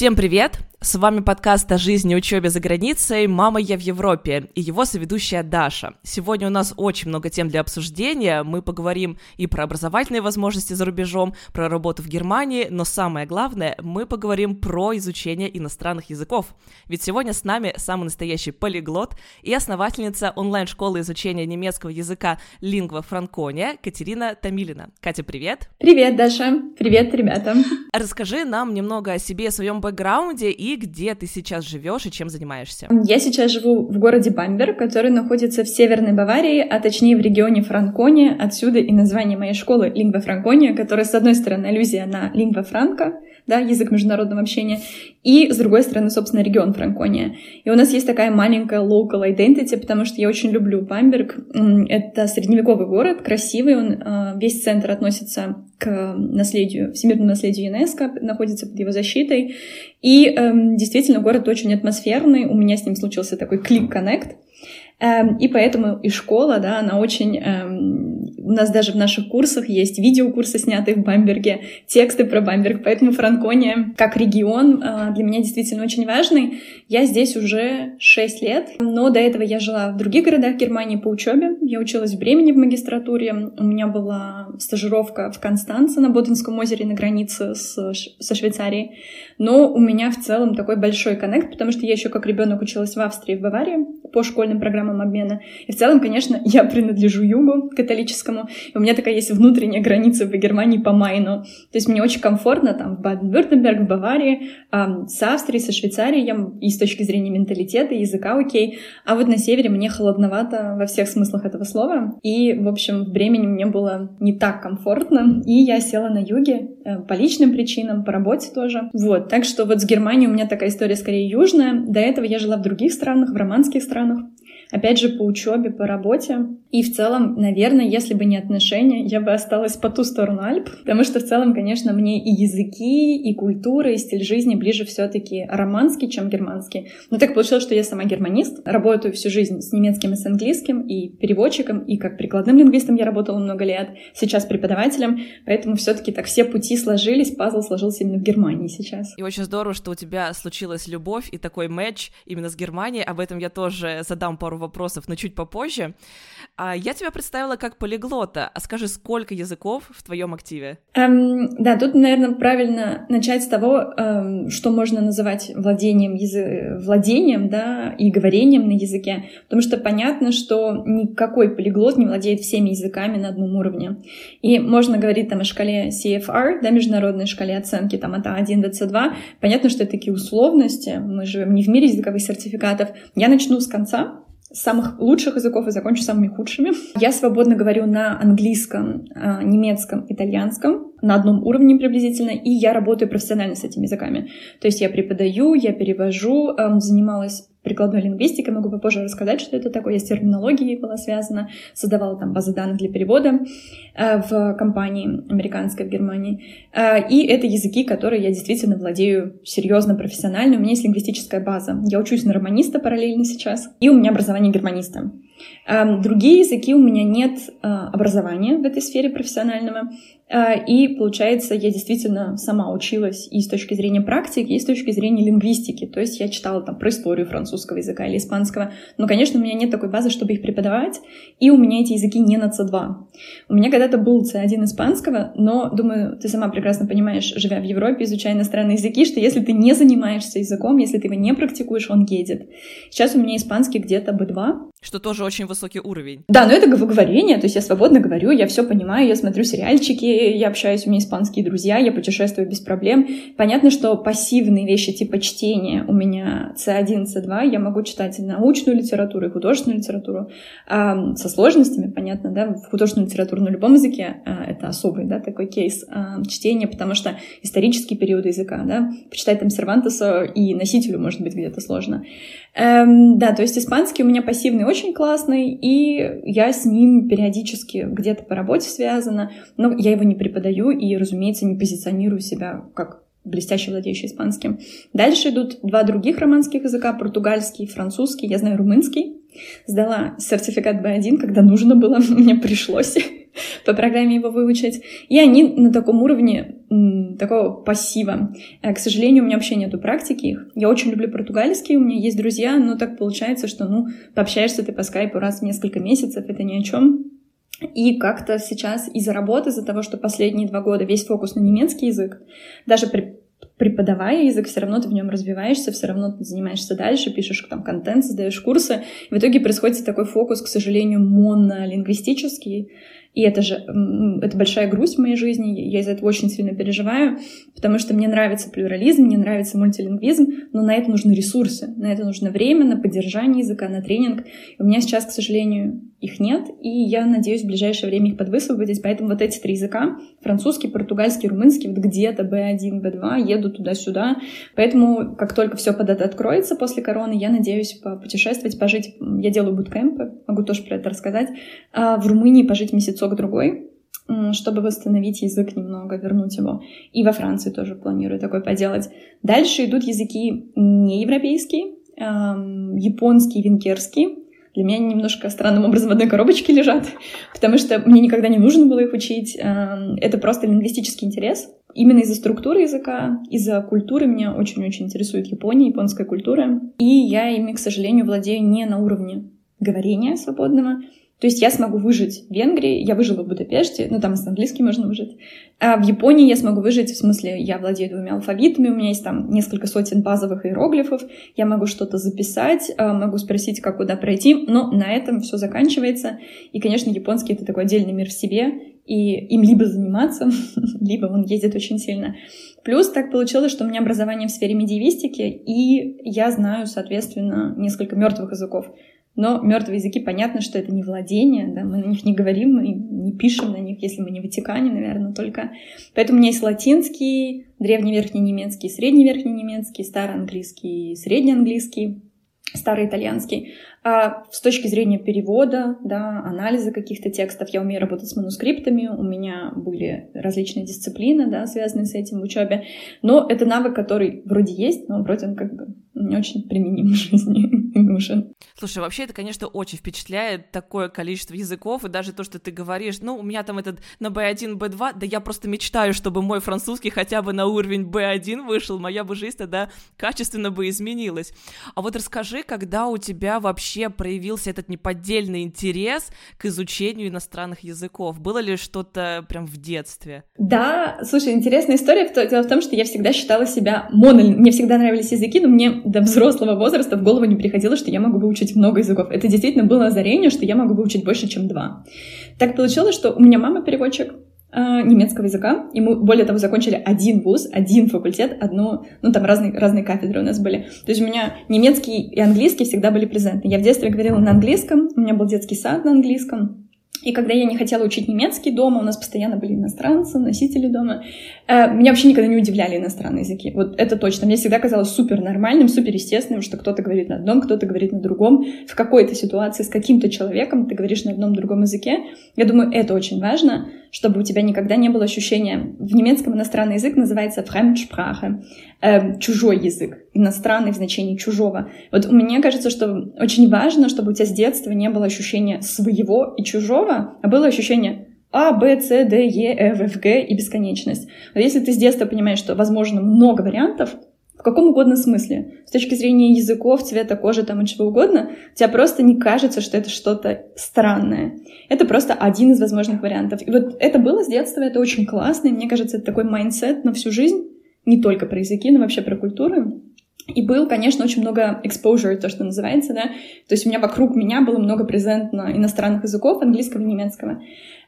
Всем привет! С вами подкаст о жизни и учебе за границей «Мама, я в Европе» и его соведущая Даша. Сегодня у нас очень много тем для обсуждения. Мы поговорим и про образовательные возможности за рубежом, про работу в Германии, но самое главное, мы поговорим про изучение иностранных языков. Ведь сегодня с нами самый настоящий полиглот и основательница онлайн-школы изучения немецкого языка Lingua Franconia Катерина Тамилина. Катя, привет! Привет, Даша! Привет, ребята! Расскажи нам немного о себе, о своем бэкграунде и где ты сейчас живешь и чем занимаешься? Я сейчас живу в городе Бамберг, который находится в Северной Баварии, а точнее в регионе Франкония. Отсюда и название моей школы Лингва Франкония, которая, с одной стороны, аллюзия на лингва франка, да, язык международного общения, и, с другой стороны, собственно, регион Франкония. И у нас есть такая маленькая local identity, потому что я очень люблю Бамберг. Это средневековый город, красивый, он, а, весь центр относится к наследию, всемирному наследию ЮНЕСКО, находится под его защитой. И эм, действительно, город очень атмосферный, у меня с ним случился такой клик-коннект. Эм, и поэтому и школа, да, она очень эм, у нас даже в наших курсах есть видеокурсы, снятые в Бамберге, тексты про Бамберг, поэтому Франкония как регион а, для меня действительно очень важный. Я здесь уже 6 лет, но до этого я жила в других городах Германии по учебе. Я училась в Бремени в магистратуре, у меня была стажировка в Констанце на Ботинском озере на границе с, со Швейцарией. Но у меня в целом такой большой коннект, потому что я еще как ребенок училась в Австрии, в Баварии по школьным программам обмена. И в целом, конечно, я принадлежу югу католическому, и у меня такая есть внутренняя граница в Германии по Майну. То есть мне очень комфортно там в Баден-Вюртемберг, в Баварии, э, с Австрией, со Швейцарией, я, и с точки зрения менталитета, языка окей. А вот на севере мне холодновато во всех смыслах этого слова. И, в общем, в Бремени мне было не так комфортно, и я села на юге э, по личным причинам, по работе тоже. Вот, так что вот с Германией у меня такая история скорее южная. До этого я жила в других странах, в романских странах опять же, по учебе, по работе. И в целом, наверное, если бы не отношения, я бы осталась по ту сторону Альп, потому что в целом, конечно, мне и языки, и культура, и стиль жизни ближе все-таки романский, чем германский. Но так получилось, что я сама германист, работаю всю жизнь с немецким и с английским, и переводчиком, и как прикладным лингвистом я работала много лет, сейчас преподавателем, поэтому все-таки так все пути сложились, пазл сложился именно в Германии сейчас. И очень здорово, что у тебя случилась любовь и такой матч именно с Германией, об этом я тоже задам пару вопросов, но чуть попозже. А я тебя представила как полиглота. А скажи, сколько языков в твоем активе? Эм, да, тут, наверное, правильно начать с того, эм, что можно называть владением, язы... владением да, и говорением на языке. Потому что понятно, что никакой полиглот не владеет всеми языками на одном уровне. И можно говорить там о шкале CFR, да, международной шкале оценки, там от А1 до C2. Понятно, что это такие условности. Мы живем не в мире языковых сертификатов. Я начну с конца самых лучших языков и закончу самыми худшими. Я свободно говорю на английском, а, немецком, итальянском на одном уровне приблизительно, и я работаю профессионально с этими языками. То есть я преподаю, я перевожу, занималась прикладной лингвистикой, могу попозже рассказать, что это такое. Я с терминологией была связана, создавала там базы данных для перевода э, в компании американской в Германии. Э, и это языки, которые я действительно владею серьезно, профессионально. У меня есть лингвистическая база. Я учусь на романиста параллельно сейчас, и у меня образование германиста. Э, другие языки у меня нет образования в этой сфере профессионального, а, и, получается, я действительно сама училась и с точки зрения практики, и с точки зрения лингвистики. То есть я читала там про историю французского языка или испанского. Но, конечно, у меня нет такой базы, чтобы их преподавать. И у меня эти языки не на C2. У меня когда-то был C1 испанского, но, думаю, ты сама прекрасно понимаешь, живя в Европе, изучая иностранные языки, что если ты не занимаешься языком, если ты его не практикуешь, он едет. Сейчас у меня испанский где-то B2. Что тоже очень высокий уровень. Да, но это говорение, то есть я свободно говорю, я все понимаю, я смотрю сериальчики, я общаюсь, у меня испанские друзья, я путешествую без проблем. Понятно, что пассивные вещи типа чтения у меня C1, C2, я могу читать и научную литературу, и художественную литературу а, со сложностями, понятно, да, в художественную литературу на любом языке а, это особый, да, такой кейс а, чтения, потому что исторические периоды языка, да, почитать там Сервантеса и носителю может быть где-то сложно. Эм, да, то есть испанский у меня пассивный очень классный, и я с ним периодически где-то по работе связана, но я его не преподаю и, разумеется, не позиционирую себя как блестяще владеющий испанским. Дальше идут два других романских языка, португальский, французский, я знаю румынский. Сдала сертификат B1, когда нужно было, мне пришлось по программе его выучить. И они на таком уровне такого пассива. Э, к сожалению, у меня вообще нету практики их. Я очень люблю португальский, у меня есть друзья, но так получается, что, ну, пообщаешься ты по скайпу раз в несколько месяцев, это ни о чем. И как-то сейчас из-за работы, из-за того, что последние два года весь фокус на немецкий язык, даже при преподавая язык, все равно ты в нем развиваешься, все равно ты занимаешься дальше, пишешь там контент, создаешь курсы. И в итоге происходит такой фокус, к сожалению, монолингвистический, и это же это большая грусть в моей жизни, я из-за этого очень сильно переживаю, потому что мне нравится плюрализм, мне нравится мультилингвизм, но на это нужны ресурсы, на это нужно время, на поддержание языка, на тренинг. У меня сейчас, к сожалению, их нет, и я надеюсь в ближайшее время их подвысвободить, поэтому вот эти три языка, французский, португальский, румынский, вот где-то B1, B2, еду туда-сюда, поэтому как только все под это откроется после короны, я надеюсь путешествовать, пожить, я делаю буткемпы, могу тоже про это рассказать, а в Румынии пожить месяцок-другой, чтобы восстановить язык немного, вернуть его. И во Франции тоже планирую такое поделать. Дальше идут языки неевропейские, японский, венгерский, для меня они немножко странным образом в одной коробочке лежат, потому что мне никогда не нужно было их учить. Это просто лингвистический интерес. Именно из-за структуры языка, из-за культуры меня очень-очень интересует Япония, японская культура. И я ими, к сожалению, владею не на уровне говорения свободного, то есть я смогу выжить в Венгрии, я выжила в Будапеште, ну там с английским можно выжить. А в Японии я смогу выжить, в смысле, я владею двумя алфавитами, у меня есть там несколько сотен базовых иероглифов, я могу что-то записать, а, могу спросить, как куда пройти, но на этом все заканчивается. И, конечно, японский — это такой отдельный мир в себе, и им либо заниматься, либо он ездит очень сильно. Плюс так получилось, что у меня образование в сфере медиевистики, и я знаю, соответственно, несколько мертвых языков. Но мертвые языки, понятно, что это не владение, да, мы на них не говорим, мы не пишем на них, если мы не в Ватикане, наверное, только. Поэтому у меня есть латинский, древний немецкий, средний верхний А с точки зрения перевода, да, анализа каких-то текстов, я умею работать с манускриптами, у меня были различные дисциплины, да, связанные с этим в учебе. Но это навык, который вроде есть, но вроде он как бы не очень применим в жизни нужен. Слушай, вообще это, конечно, очень впечатляет такое количество языков, и даже то, что ты говоришь, ну, у меня там этот на B1, B2, да я просто мечтаю, чтобы мой французский хотя бы на уровень B1 вышел, моя бы жизнь тогда качественно бы изменилась. А вот расскажи, когда у тебя вообще проявился этот неподдельный интерес к изучению иностранных языков? Было ли что-то прям в детстве? Да, слушай, интересная история. Дело в том, что я всегда считала себя моно... Мне всегда нравились языки, но мне до взрослого возраста в голову не приходило, что я могу выучить много языков. Это действительно было озарение, что я могу выучить больше, чем два. Так получилось, что у меня мама переводчик, немецкого языка, и мы, более того, закончили один вуз, один факультет, одну, ну, там разные, разные кафедры у нас были. То есть у меня немецкий и английский всегда были презентны. Я в детстве говорила на английском, у меня был детский сад на английском, и когда я не хотела учить немецкий дома, у нас постоянно были иностранцы, носители дома, э, меня вообще никогда не удивляли иностранные языки. Вот это точно. Мне всегда казалось супер нормальным, супер естественным, что кто-то говорит на одном, кто-то говорит на другом. В какой-то ситуации с каким-то человеком ты говоришь на одном другом языке. Я думаю, это очень важно, чтобы у тебя никогда не было ощущения... В немецком иностранный язык называется Fremdsprache э, чужой язык, иностранный в значении чужого. Вот меня кажется, что очень важно, чтобы у тебя с детства не было ощущения своего и чужого, а было ощущение а, Б, С, Д, Е, Ф, Ф, Г и бесконечность. Но если ты с детства понимаешь, что возможно много вариантов, в каком угодно смысле, с точки зрения языков, цвета кожи там и чего угодно, тебе просто не кажется, что это что-то странное. Это просто один из возможных вариантов. И вот это было с детства, это очень классно, и мне кажется, это такой mindset на всю жизнь, не только про языки, но вообще про культуру. И был, конечно, очень много exposure, то, что называется, да. То есть у меня вокруг меня было много презентно иностранных языков, английского и немецкого.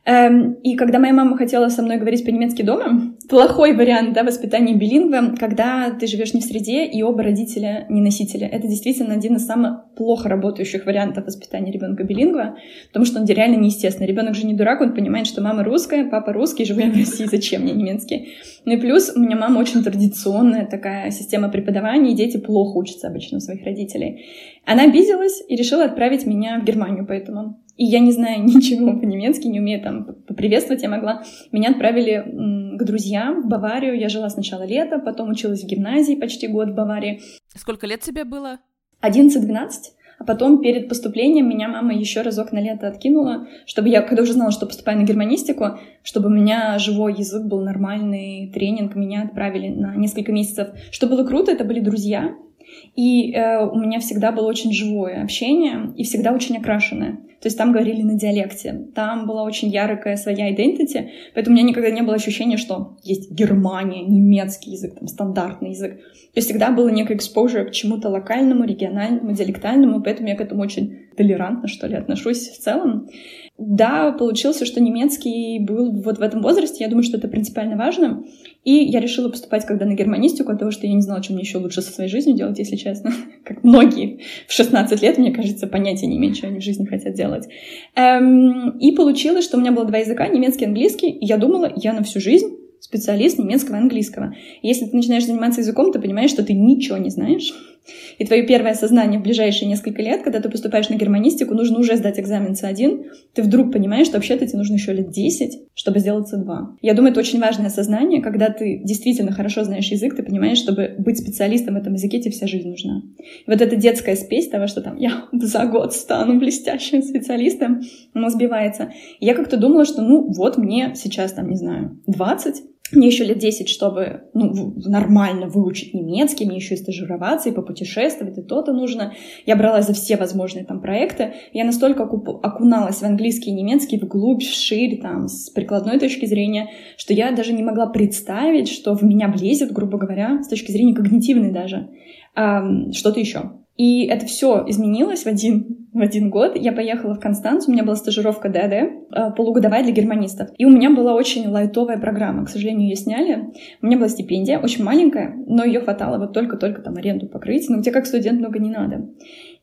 Эм, и когда моя мама хотела со мной говорить по-немецки дома, плохой вариант да, воспитания билингва, когда ты живешь не в среде, и оба родителя не носители. Это действительно один из самых плохо работающих вариантов воспитания ребенка билингва, потому что он реально неестественный. Ребенок же не дурак, он понимает, что мама русская, папа русский, живу я в России, зачем мне немецкий? Ну и плюс у меня мама очень традиционная такая система преподавания, и дети плохо учатся обычно у своих родителей. Она обиделась и решила отправить меня в Германию поэтому. И я не знаю ничего по-немецки, не умею там поприветствовать, я могла. Меня отправили к друзьям в Баварию. Я жила сначала лето, потом училась в гимназии почти год в Баварии. Сколько лет тебе было? 11-12. А потом перед поступлением меня мама еще разок на лето откинула, чтобы я, когда уже знала, что поступаю на германистику, чтобы у меня живой язык был нормальный, тренинг, меня отправили на несколько месяцев. Что было круто, это были друзья, и э, у меня всегда было очень живое общение и всегда очень окрашенное. То есть там говорили на диалекте, там была очень яркая своя идентити, поэтому у меня никогда не было ощущения, что есть Германия, немецкий язык, там стандартный язык. То есть всегда было некое exposure к чему-то локальному, региональному, диалектальному, поэтому я к этому очень толерантно, что ли, отношусь в целом. Да, получился, что немецкий был вот в этом возрасте, я думаю, что это принципиально важно. И я решила поступать когда на германистику, от того, что я не знала, что мне еще лучше со своей жизнью делать, если честно. Как многие в 16 лет, мне кажется, понятия не имеют, что они в жизни хотят делать. Эм, и получилось, что у меня было два языка, немецкий и английский, и я думала, я на всю жизнь специалист немецкого и английского. Если ты начинаешь заниматься языком, ты понимаешь, что ты ничего не знаешь. И твое первое сознание в ближайшие несколько лет, когда ты поступаешь на германистику, нужно уже сдать экзамен C1, ты вдруг понимаешь, что вообще-то тебе нужно еще лет 10, чтобы сделать C2. Я думаю, это очень важное сознание, когда ты действительно хорошо знаешь язык, ты понимаешь, чтобы быть специалистом в этом языке, тебе вся жизнь нужна. И вот эта детская спесь того, что там я за год стану блестящим специалистом, она сбивается. И я как-то думала, что ну вот мне сейчас там, не знаю, 20, мне еще лет 10, чтобы ну, нормально выучить немецкий, мне еще и стажироваться, и попутешествовать, и то-то нужно. Я бралась за все возможные там проекты. Я настолько окуналась в английский и немецкий вглубь, вширь, там, с прикладной точки зрения, что я даже не могла представить, что в меня влезет, грубо говоря, с точки зрения когнитивной даже, эм, что-то еще. И это все изменилось в один, в один год. Я поехала в Констанцию, у меня была стажировка ДАД, э, полугодовая для германистов. И у меня была очень лайтовая программа. К сожалению, ее сняли. У меня была стипендия, очень маленькая, но ее хватало вот только-только там аренду покрыть. Но тебе как студент много не надо.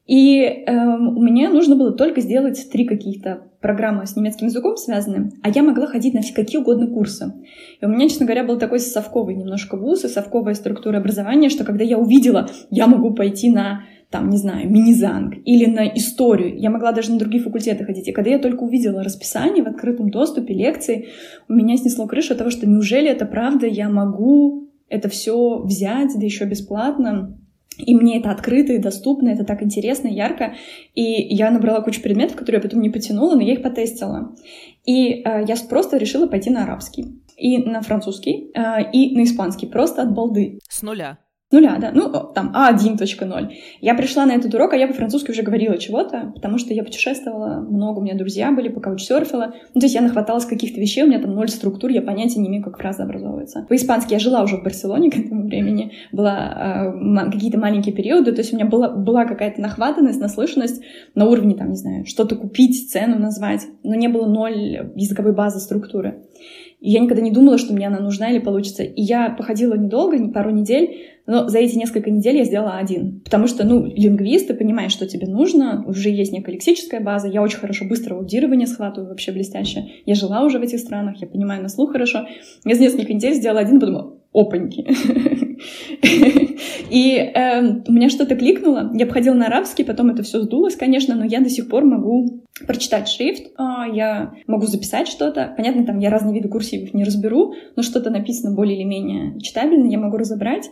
И у меня нужно было только сделать три каких-то программы с немецким языком связанные, а я могла ходить на какие угодно курсы. И у меня, честно говоря, был такой совковый немножко вуз и совковая структура образования, что когда я увидела, я могу пойти на там, не знаю, минизанг или на историю. Я могла даже на другие факультеты ходить. И когда я только увидела расписание в открытом доступе, лекции, у меня снесло крышу от того, что неужели это правда, я могу это все взять, да еще бесплатно. И мне это открыто и доступно, это так интересно, ярко. И я набрала кучу предметов, которые я потом не потянула, но я их потестила. И э, я просто решила пойти на арабский, и на французский, э, и на испанский, просто от балды. С нуля нуля, да, ну, там, А1.0. Я пришла на этот урок, а я по-французски уже говорила чего-то, потому что я путешествовала, много у меня друзья были, пока каучсерфила. Ну, то есть я нахваталась каких-то вещей, у меня там ноль структур, я понятия не имею, как фраза образовывается. По-испански я жила уже в Барселоне к этому времени, была э, какие-то маленькие периоды, то есть у меня была, была какая-то нахватанность, наслышанность на уровне, там, не знаю, что-то купить, цену назвать, но не было ноль языковой базы структуры. И я никогда не думала, что мне она нужна или получится. И я походила недолго, пару недель, но за эти несколько недель я сделала один. Потому что, ну, лингвист, ты понимаешь, что тебе нужно, уже есть некая лексическая база, я очень хорошо быстро аудирование схватываю, вообще блестяще. Я жила уже в этих странах, я понимаю на слух хорошо. Я за несколько недель сделала один, подумала, опаньки. И э, у меня что-то кликнуло. Я походила на арабский, потом это все сдулось, конечно, но я до сих пор могу прочитать шрифт, а, я могу записать что-то. Понятно, там я разные виды курсивов не разберу, но что-то написано более или менее читабельно, я могу разобрать.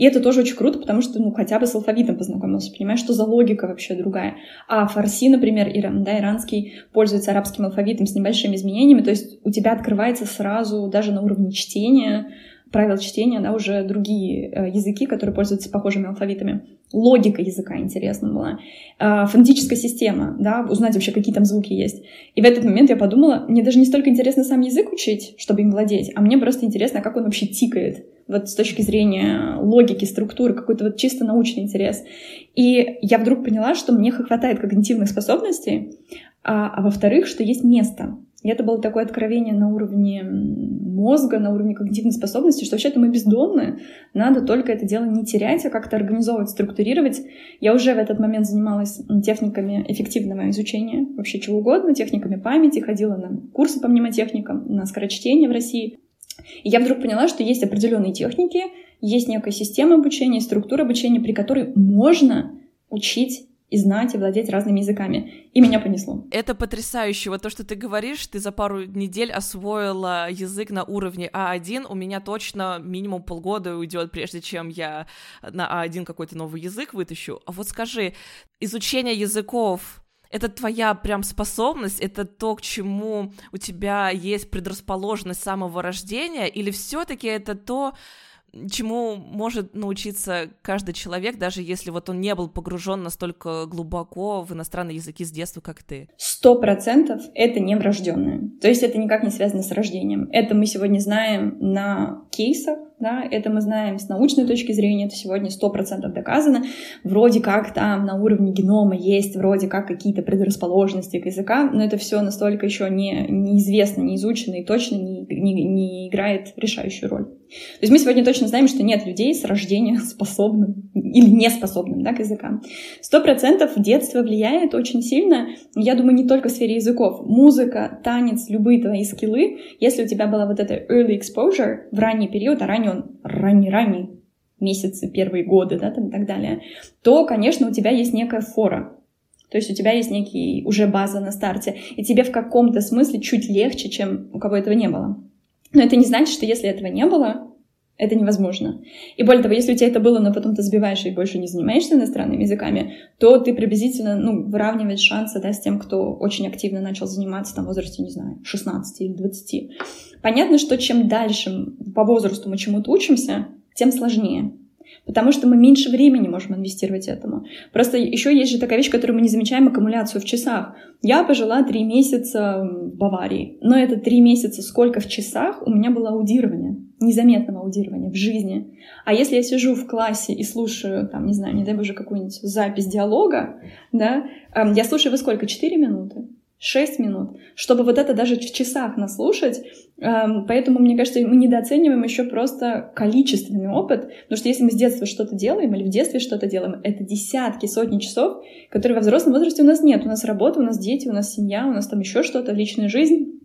И это тоже очень круто, потому что, ну, хотя бы с алфавитом познакомился, понимаешь, что за логика вообще другая. А фарси, например, иран, да, иранский, пользуется арабским алфавитом с небольшими изменениями, то есть у тебя открывается сразу даже на уровне чтения правил чтения, да, уже другие э, языки, которые пользуются похожими алфавитами. Логика языка интересна была. Э, фонетическая система, да, узнать вообще, какие там звуки есть. И в этот момент я подумала, мне даже не столько интересно сам язык учить, чтобы им владеть, а мне просто интересно, как он вообще тикает. Вот с точки зрения логики, структуры, какой-то вот чисто научный интерес. И я вдруг поняла, что мне хватает когнитивных способностей, а, а во-вторых, что есть место. И это было такое откровение на уровне мозга, на уровне когнитивной способности, что вообще-то мы бездонны, надо только это дело не терять, а как-то организовывать, структурировать. Я уже в этот момент занималась техниками эффективного изучения вообще чего угодно, техниками памяти, ходила на курсы по мнемотехникам, на скорочтение в России. И я вдруг поняла, что есть определенные техники, есть некая система обучения, структура обучения, при которой можно учить и знать, и владеть разными языками. И меня понесло. Это потрясающе. Вот то, что ты говоришь, ты за пару недель освоила язык на уровне А1. У меня точно минимум полгода уйдет, прежде чем я на А1 какой-то новый язык вытащу. А вот скажи, изучение языков это твоя прям способность, это то, к чему у тебя есть предрасположенность самого рождения, или все-таки это то, чему может научиться каждый человек, даже если вот он не был погружен настолько глубоко в иностранные языки с детства, как ты? Сто процентов это не врожденное. То есть это никак не связано с рождением. Это мы сегодня знаем на кейсах, да, это мы знаем с научной точки зрения, это сегодня сто процентов доказано. Вроде как там на уровне генома есть вроде как какие-то предрасположенности к языкам, но это все настолько еще не, неизвестно, не изучено и точно не, не, не играет решающую роль. То есть мы сегодня точно знаем, что нет людей с рождения способным или неспособным да, к языкам. Сто процентов детство влияет очень сильно, я думаю, не только в сфере языков. Музыка, танец, любые твои скиллы, если у тебя была вот эта early exposure в ранний период, а ранний он ранний-ранний, месяцы, первые годы, да, там и так далее, то, конечно, у тебя есть некая фора. То есть у тебя есть некий уже база на старте, и тебе в каком-то смысле чуть легче, чем у кого этого не было. Но это не значит, что если этого не было, это невозможно. И более того, если у тебя это было, но потом ты сбиваешь и больше не занимаешься иностранными языками, то ты приблизительно ну, выравниваешь шансы да, с тем, кто очень активно начал заниматься там, в возрасте, не знаю, 16 или 20. Понятно, что чем дальше по возрасту мы чему-то учимся, тем сложнее потому что мы меньше времени можем инвестировать этому. Просто еще есть же такая вещь, которую мы не замечаем, аккумуляцию в часах. Я пожила три месяца в Баварии, но это три месяца сколько в часах у меня было аудирование, незаметного аудирования в жизни. А если я сижу в классе и слушаю, там, не знаю, не дай боже, какую-нибудь запись диалога, да, эм, я слушаю во сколько? Четыре минуты? 6 минут, чтобы вот это даже в часах наслушать. Эм, поэтому, мне кажется, мы недооцениваем еще просто количественный опыт, потому что если мы с детства что-то делаем или в детстве что-то делаем, это десятки, сотни часов, которые во взрослом возрасте у нас нет. У нас работа, у нас дети, у нас семья, у нас там еще что-то, личная жизнь,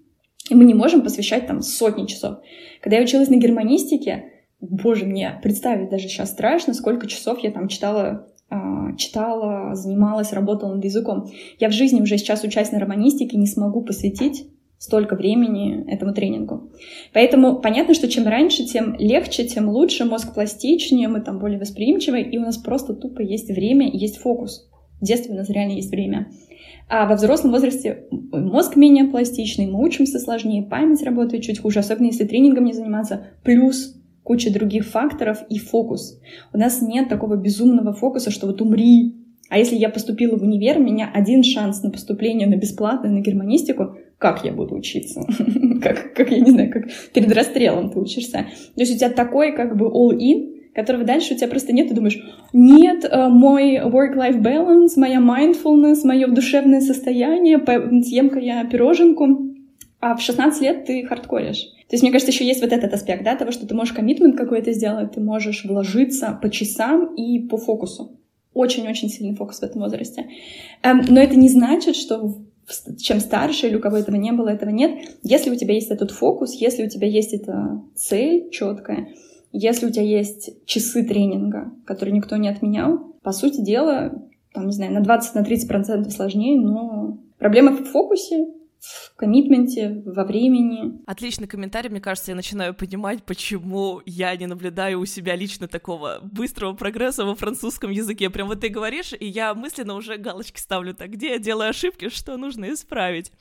и мы не можем посвящать там сотни часов. Когда я училась на германистике, боже, мне представить даже сейчас страшно, сколько часов я там читала читала, занималась, работала над языком. Я в жизни уже сейчас, учась на романистике, не смогу посвятить столько времени этому тренингу. Поэтому понятно, что чем раньше, тем легче, тем лучше, мозг пластичнее, мы там более восприимчивы, и у нас просто тупо есть время есть фокус. В детстве у нас реально есть время. А во взрослом возрасте мозг менее пластичный, мы учимся сложнее, память работает чуть хуже, особенно если тренингом не заниматься. Плюс куча других факторов и фокус. У нас нет такого безумного фокуса, что вот умри. А если я поступила в универ, у меня один шанс на поступление на бесплатное, на германистику, как я буду учиться? как, как, я не знаю, как перед расстрелом ты учишься. То есть у тебя такой как бы all-in, которого дальше у тебя просто нет, ты думаешь, нет, э, мой work-life balance, моя mindfulness, мое душевное состояние, съем-ка я пироженку, а в 16 лет ты хардкоришь. То есть, мне кажется, еще есть вот этот аспект, да, того, что ты можешь коммитмент какой-то сделать, ты можешь вложиться по часам и по фокусу. Очень-очень сильный фокус в этом возрасте. Эм, но это не значит, что чем старше или у кого этого не было, этого нет. Если у тебя есть этот фокус, если у тебя есть эта цель четкая, если у тебя есть часы тренинга, которые никто не отменял, по сути дела, там, не знаю, на 20-30% сложнее, но проблема в фокусе, в коммитменте, во времени. Отличный комментарий, мне кажется, я начинаю понимать, почему я не наблюдаю у себя лично такого быстрого прогресса во французском языке. Прям вот ты говоришь, и я мысленно уже галочки ставлю так, где я делаю ошибки, что нужно исправить.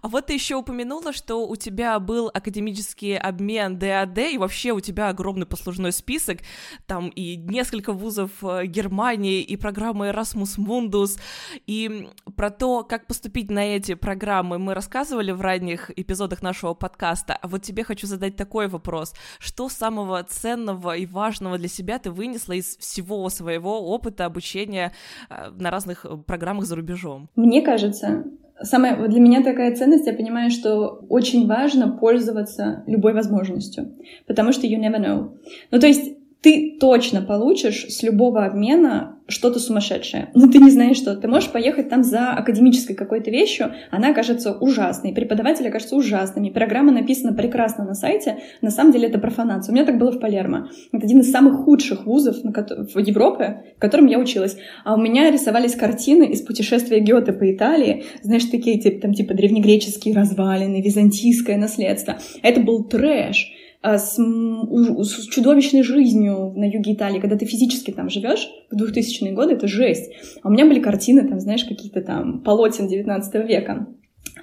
А вот ты еще упомянула, что у тебя был академический обмен ДАД, и вообще у тебя огромный послужной список, там и несколько вузов э, Германии, и программы Erasmus Mundus, и про то, как поступить на эти программы мы рассказывали в ранних эпизодах нашего подкаста, а вот тебе хочу задать такой вопрос. Что самого ценного и важного для себя ты вынесла из всего своего опыта обучения э, на разных программах за рубежом? Мне кажется, самая для меня такая ценность, я понимаю, что очень важно пользоваться любой возможностью, потому что you never know. Ну, то есть ты точно получишь с любого обмена что-то сумасшедшее, но ты не знаешь что. Ты можешь поехать там за академической какой-то вещью, она кажется ужасной, преподаватели кажутся ужасными, программа написана прекрасно на сайте, на самом деле это профанация. У меня так было в Палермо. Это один из самых худших вузов в Европе, в котором я училась. А у меня рисовались картины из путешествия Гёте по Италии, знаешь, такие типа, там типа древнегреческие развалины, византийское наследство. Это был трэш. А, с, с чудовищной жизнью на юге Италии, когда ты физически там живешь в 2000-е годы, это жесть. А у меня были картины, там, знаешь, какие-то там полотен 19 века.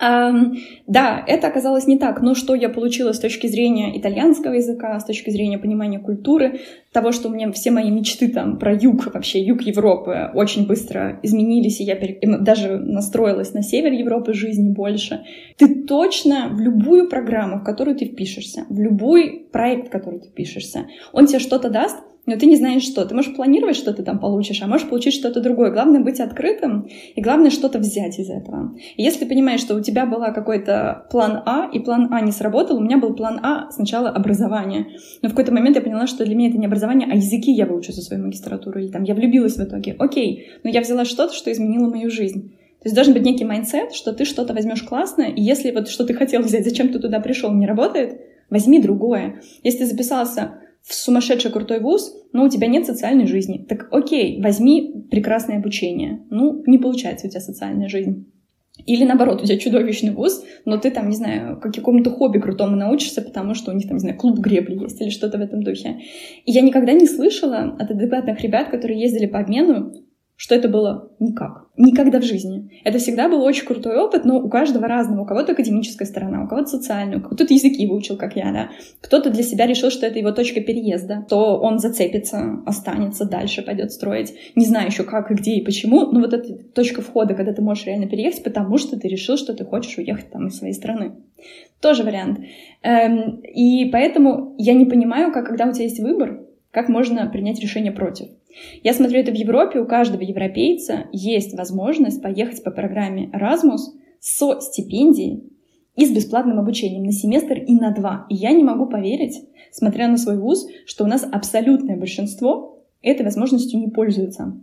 Um, да, это оказалось не так, но что я получила с точки зрения итальянского языка, с точки зрения понимания культуры, того, что у меня все мои мечты там про юг, вообще юг Европы очень быстро изменились, и я пере... даже настроилась на север Европы жизни больше. Ты точно в любую программу, в которую ты впишешься, в любой проект, в который ты впишешься, он тебе что-то даст, но ты не знаешь что. Ты можешь планировать, что ты там получишь, а можешь получить что-то другое. Главное быть открытым, и главное что-то взять из этого. И если ты понимаешь, что у тебя был какой-то план А, и план А не сработал, у меня был план А сначала образование. Но в какой-то момент я поняла, что для меня это не образование, а языки я выучу за свою магистратуру, или там я влюбилась в итоге. Окей, но я взяла что-то, что изменило мою жизнь. То есть должен быть некий mindset, что ты что-то возьмешь классное, и если вот что ты хотел взять, зачем ты туда пришел, не работает, возьми другое. Если ты записался в сумасшедший крутой вуз, но у тебя нет социальной жизни. Так окей, возьми прекрасное обучение. Ну, не получается у тебя социальная жизнь. Или наоборот, у тебя чудовищный вуз, но ты там, не знаю, как какому-то хобби крутому научишься, потому что у них там, не знаю, клуб гребли есть или что-то в этом духе. И я никогда не слышала от адекватных ребят, которые ездили по обмену, что это было никак. Никогда в жизни. Это всегда был очень крутой опыт, но у каждого разного. У кого-то академическая сторона, у кого-то социальная, кто-то языки выучил, как я, да. Кто-то для себя решил, что это его точка переезда, то он зацепится, останется дальше, пойдет строить. Не знаю еще как и где и почему, но вот эта точка входа, когда ты можешь реально переехать, потому что ты решил, что ты хочешь уехать там из своей страны. Тоже вариант. Эм, и поэтому я не понимаю, как когда у тебя есть выбор, как можно принять решение против. Я смотрю это в Европе, у каждого европейца есть возможность поехать по программе Erasmus со стипендией и с бесплатным обучением на семестр и на два. И я не могу поверить, смотря на свой вуз, что у нас абсолютное большинство этой возможностью не пользуется.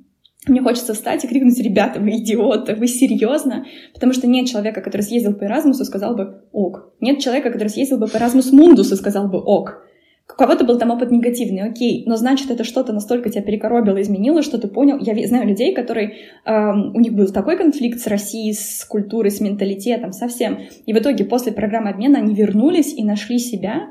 Мне хочется встать и крикнуть, ребята, вы идиоты, вы серьезно? Потому что нет человека, который съездил по Эразмусу, сказал бы ок. Нет человека, который съездил бы по Эразмус Мундусу, сказал бы ок. У кого-то был там опыт негативный, окей, но значит, это что-то настолько тебя перекоробило, изменило, что ты понял. Я знаю людей, которые, э, у них был такой конфликт с Россией, с культурой, с менталитетом, совсем. И в итоге после программы обмена они вернулись и нашли себя,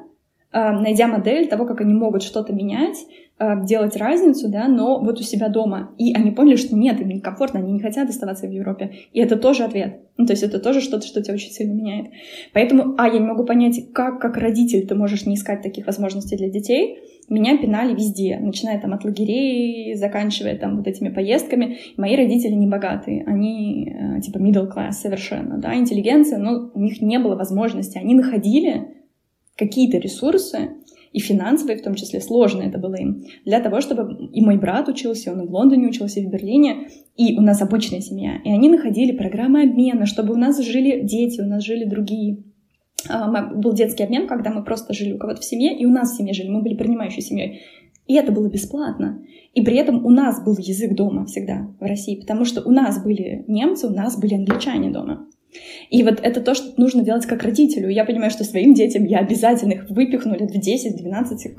э, найдя модель того, как они могут что-то менять, делать разницу, да, но вот у себя дома. И они поняли, что нет, им некомфортно, они не хотят оставаться в Европе. И это тоже ответ. Ну, то есть это тоже что-то, что тебя очень сильно меняет. Поэтому, а, я не могу понять, как, как родитель ты можешь не искать таких возможностей для детей. Меня пинали везде, начиная там от лагерей, заканчивая там вот этими поездками. Мои родители не богатые, они э, типа middle class совершенно, да, интеллигенция, но у них не было возможности. Они находили какие-то ресурсы, и финансовые, в том числе, сложно это было им, для того, чтобы и мой брат учился, он и в Лондоне учился, и в Берлине, и у нас обычная семья, и они находили программы обмена, чтобы у нас жили дети, у нас жили другие. А, был детский обмен, когда мы просто жили у кого-то в семье, и у нас в семье жили, мы были принимающей семьей. И это было бесплатно. И при этом у нас был язык дома всегда в России, потому что у нас были немцы, у нас были англичане дома. И вот это то, что нужно делать как родителю. Я понимаю, что своим детям я обязательно их выпихну лет в 10, 12,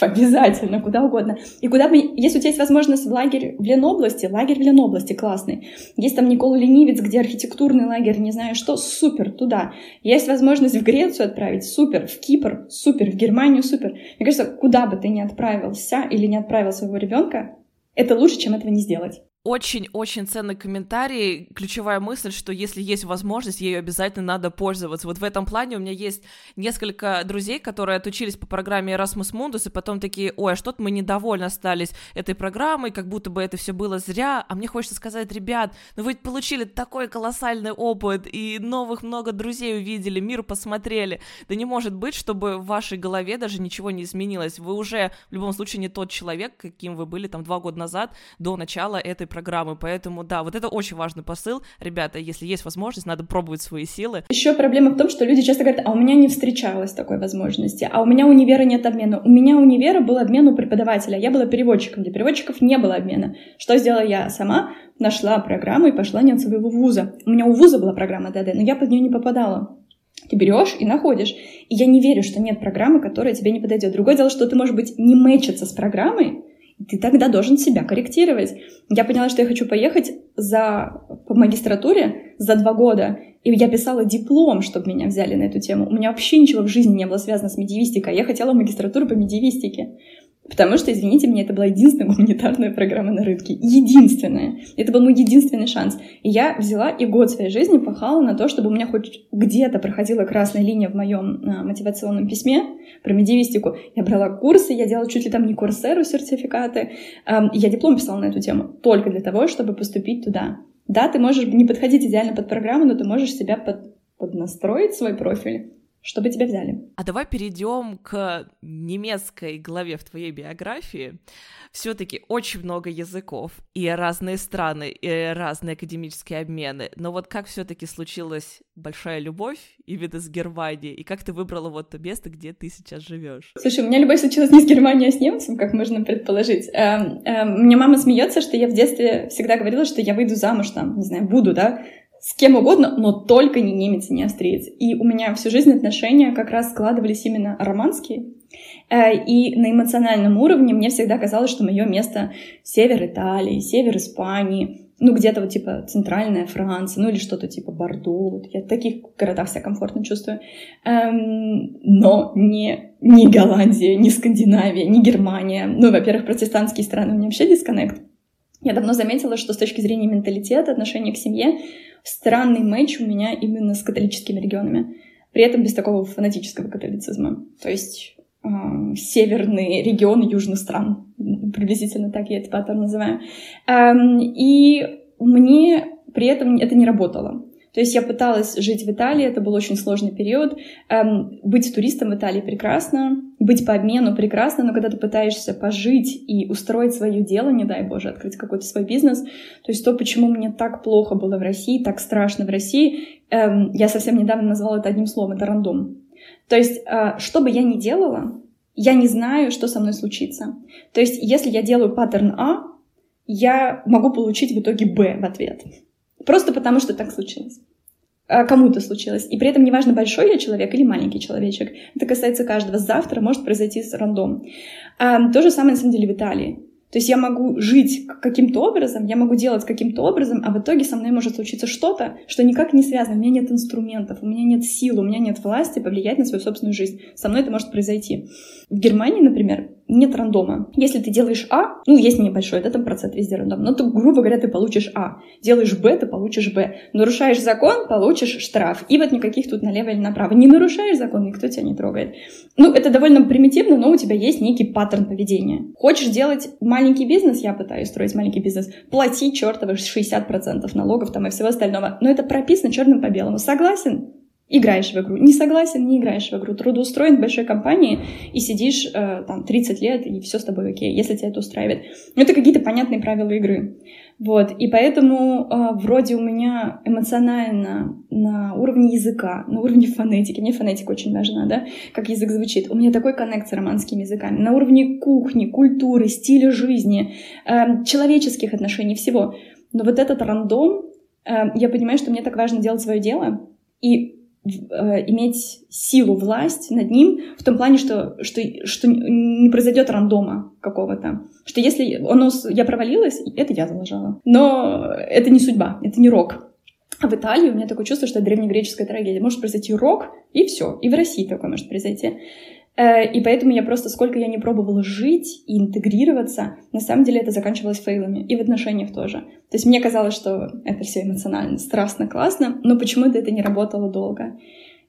обязательно, куда угодно. И куда бы, если у тебя есть возможность в лагерь в Ленобласти, лагерь в Ленобласти классный. Есть там Никола Ленивец, где архитектурный лагерь, не знаю что, супер, туда. Есть возможность в Грецию отправить, супер, в Кипр, супер, в Германию, супер. Мне кажется, куда бы ты ни отправился или не отправил своего ребенка, это лучше, чем этого не сделать. Очень-очень ценный комментарий. Ключевая мысль, что если есть возможность, ею обязательно надо пользоваться. Вот в этом плане у меня есть несколько друзей, которые отучились по программе Erasmus Mundus, и потом такие, ой, а что-то мы недовольны остались этой программой, как будто бы это все было зря. А мне хочется сказать, ребят, ну вы получили такой колоссальный опыт, и новых много друзей увидели, мир посмотрели. Да не может быть, чтобы в вашей голове даже ничего не изменилось. Вы уже в любом случае не тот человек, каким вы были там два года назад, до начала этой программы, поэтому, да, вот это очень важный посыл. Ребята, если есть возможность, надо пробовать свои силы. Еще проблема в том, что люди часто говорят, а у меня не встречалось такой возможности, а у меня универа нет обмена. У меня универа был обмен у преподавателя, я была переводчиком, для переводчиков не было обмена. Что сделала я сама? Нашла программу и пошла не от своего вуза. У меня у вуза была программа ДД, но я под нее не попадала. Ты берешь и находишь. И я не верю, что нет программы, которая тебе не подойдет. Другое дело, что ты, может быть, не мэчиться с программой, ты тогда должен себя корректировать. Я поняла, что я хочу поехать за, по магистратуре за два года, и я писала диплом, чтобы меня взяли на эту тему. У меня вообще ничего в жизни не было связано с медиевистикой. Я хотела магистратуру по медиевистике. Потому что, извините меня, это была единственная гуманитарная программа на рынке. Единственная. Это был мой единственный шанс. И я взяла и год своей жизни пахала на то, чтобы у меня хоть где-то проходила красная линия в моем а, мотивационном письме про медиевистику. Я брала курсы, я делала чуть ли там не курсеру сертификаты. А, я диплом писала на эту тему только для того, чтобы поступить туда. Да, ты можешь не подходить идеально под программу, но ты можешь себя под, поднастроить свой профиль чтобы тебя взяли. А давай перейдем к немецкой главе в твоей биографии. Все-таки очень много языков и разные страны, и разные академические обмены. Но вот как все-таки случилась большая любовь именно с Германией, и как ты выбрала вот то место, где ты сейчас живешь? Слушай, у меня любовь случилась не с Германией, а с немцем, как можно предположить. Эм, эм, мне мама смеется, что я в детстве всегда говорила, что я выйду замуж там, не знаю, буду, да, с кем угодно, но только не немец и не австриец. И у меня всю жизнь отношения как раз складывались именно романские. Э, и на эмоциональном уровне мне всегда казалось, что мое место север Италии, север Испании, ну, где-то вот типа центральная Франция, ну или что-то типа Бордо. Вот я в таких городах себя комфортно чувствую. Эм, но не, не Голландия, не Скандинавия, не Германия. Ну, во-первых, протестантские страны у меня вообще дисконнект. Я давно заметила, что с точки зрения менталитета, отношения к семье, странный матч у меня именно с католическими регионами. При этом без такого фанатического католицизма. То есть э, северный регион южных стран. Приблизительно так я этот паттерн называю. Эм, и мне при этом это не работало. То есть я пыталась жить в Италии, это был очень сложный период. Эм, быть туристом в Италии прекрасно, быть по обмену прекрасно, но когда ты пытаешься пожить и устроить свое дело, не дай боже, открыть какой-то свой бизнес, то есть то, почему мне так плохо было в России, так страшно в России, эм, я совсем недавно назвала это одним словом, это рандом. То есть, э, что бы я ни делала, я не знаю, что со мной случится. То есть, если я делаю паттерн А, я могу получить в итоге Б в ответ. Просто потому, что так случилось. А кому-то случилось. И при этом неважно, большой я человек или маленький человечек. Это касается каждого. Завтра может произойти рандом. А, то же самое, на самом деле, в Италии. То есть я могу жить каким-то образом, я могу делать каким-то образом, а в итоге со мной может случиться что-то, что никак не связано. У меня нет инструментов, у меня нет сил, у меня нет власти повлиять на свою собственную жизнь. Со мной это может произойти. В Германии, например, нет рандома. Если ты делаешь А, ну, есть небольшой, да, там процент везде рандом, но, ты, грубо говоря, ты получишь А. Делаешь Б, ты получишь Б. Нарушаешь закон, получишь штраф. И вот никаких тут налево или направо. Не нарушаешь закон, никто тебя не трогает. Ну, это довольно примитивно, но у тебя есть некий паттерн поведения. Хочешь делать маленький бизнес, я пытаюсь строить маленький бизнес, плати чертовых 60% налогов там и всего остального. Но это прописано черным по белому. Согласен? Играешь в игру. Не согласен, не играешь в игру. Трудоустроен в большой компании и сидишь э, там 30 лет, и все с тобой окей, если тебя это устраивает. Но это какие-то понятные правила игры. Вот, и поэтому э, вроде у меня эмоционально на уровне языка, на уровне фонетики, мне фонетика очень важна, да, как язык звучит, у меня такой коннект с романскими языками, на уровне кухни, культуры, стиля жизни, э, человеческих отношений, всего. Но вот этот рандом, э, я понимаю, что мне так важно делать свое дело, и иметь силу, власть над ним в том плане, что, что, что не произойдет рандома какого-то. Что если оно, я провалилась, это я заложила. Но это не судьба, это не рок. А в Италии у меня такое чувство, что это древнегреческая трагедия. Может произойти рок, и все. И в России такое может произойти. Э, и поэтому я просто, сколько я не пробовала жить и интегрироваться, на самом деле это заканчивалось фейлами. И в отношениях тоже. То есть мне казалось, что это все эмоционально, страстно, классно, но почему-то это не работало долго.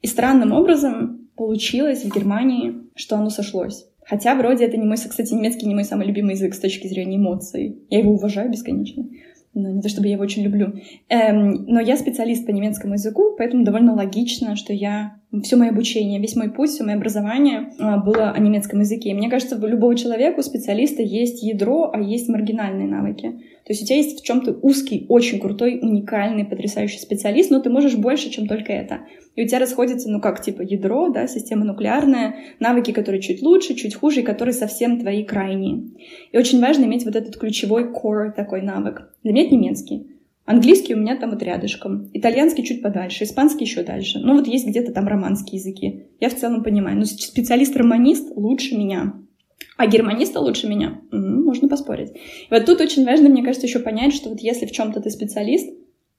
И странным образом получилось в Германии, что оно сошлось. Хотя вроде это не мой, кстати, немецкий не мой самый любимый язык с точки зрения эмоций. Я его уважаю бесконечно. Но не то чтобы я его очень люблю. Эм, но я специалист по немецкому языку, поэтому довольно логично, что я все мое обучение, весь мой путь, все мое образование а, было о немецком языке. Мне кажется, у любого человека, у специалиста есть ядро, а есть маргинальные навыки. То есть у тебя есть в чем-то узкий, очень крутой, уникальный, потрясающий специалист, но ты можешь больше, чем только это. И у тебя расходится, ну как, типа ядро, да, система нуклеарная, навыки, которые чуть лучше, чуть хуже, и которые совсем твои крайние. И очень важно иметь вот этот ключевой core такой навык. Для меня это немецкий. Английский у меня там вот рядышком, итальянский чуть подальше, испанский еще дальше. Ну вот есть где-то там романские языки. Я в целом понимаю. Но специалист-романист лучше меня. А германиста лучше меня? М-м, можно поспорить. И вот тут очень важно, мне кажется, еще понять, что вот если в чем-то ты специалист,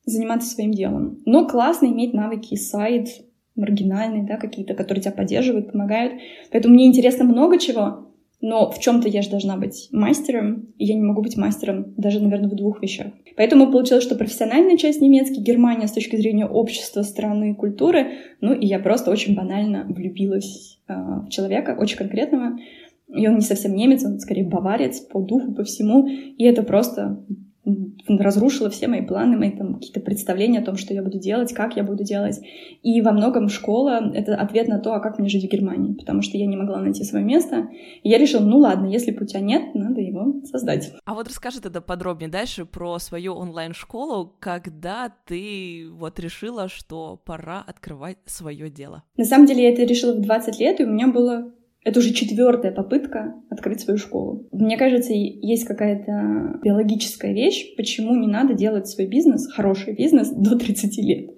заниматься своим делом. Но классно иметь навыки сайт, маргинальные, да, какие-то, которые тебя поддерживают, помогают. Поэтому мне интересно много чего, но в чем-то я же должна быть мастером, и я не могу быть мастером даже, наверное, в двух вещах. Поэтому получилось, что профессиональная часть немецкий, Германия с точки зрения общества, страны, культуры, ну и я просто очень банально влюбилась э, в человека, очень конкретного, и он не совсем немец, он скорее баварец по духу, по всему, и это просто разрушила все мои планы, мои там какие-то представления о том, что я буду делать, как я буду делать. И во многом школа — это ответ на то, а как мне жить в Германии, потому что я не могла найти свое место. И я решила, ну ладно, если путя нет, надо его создать. А вот расскажи тогда подробнее дальше про свою онлайн-школу, когда ты вот решила, что пора открывать свое дело. На самом деле я это решила в 20 лет, и у меня было это уже четвертая попытка открыть свою школу. Мне кажется, есть какая-то биологическая вещь, почему не надо делать свой бизнес, хороший бизнес, до 30 лет.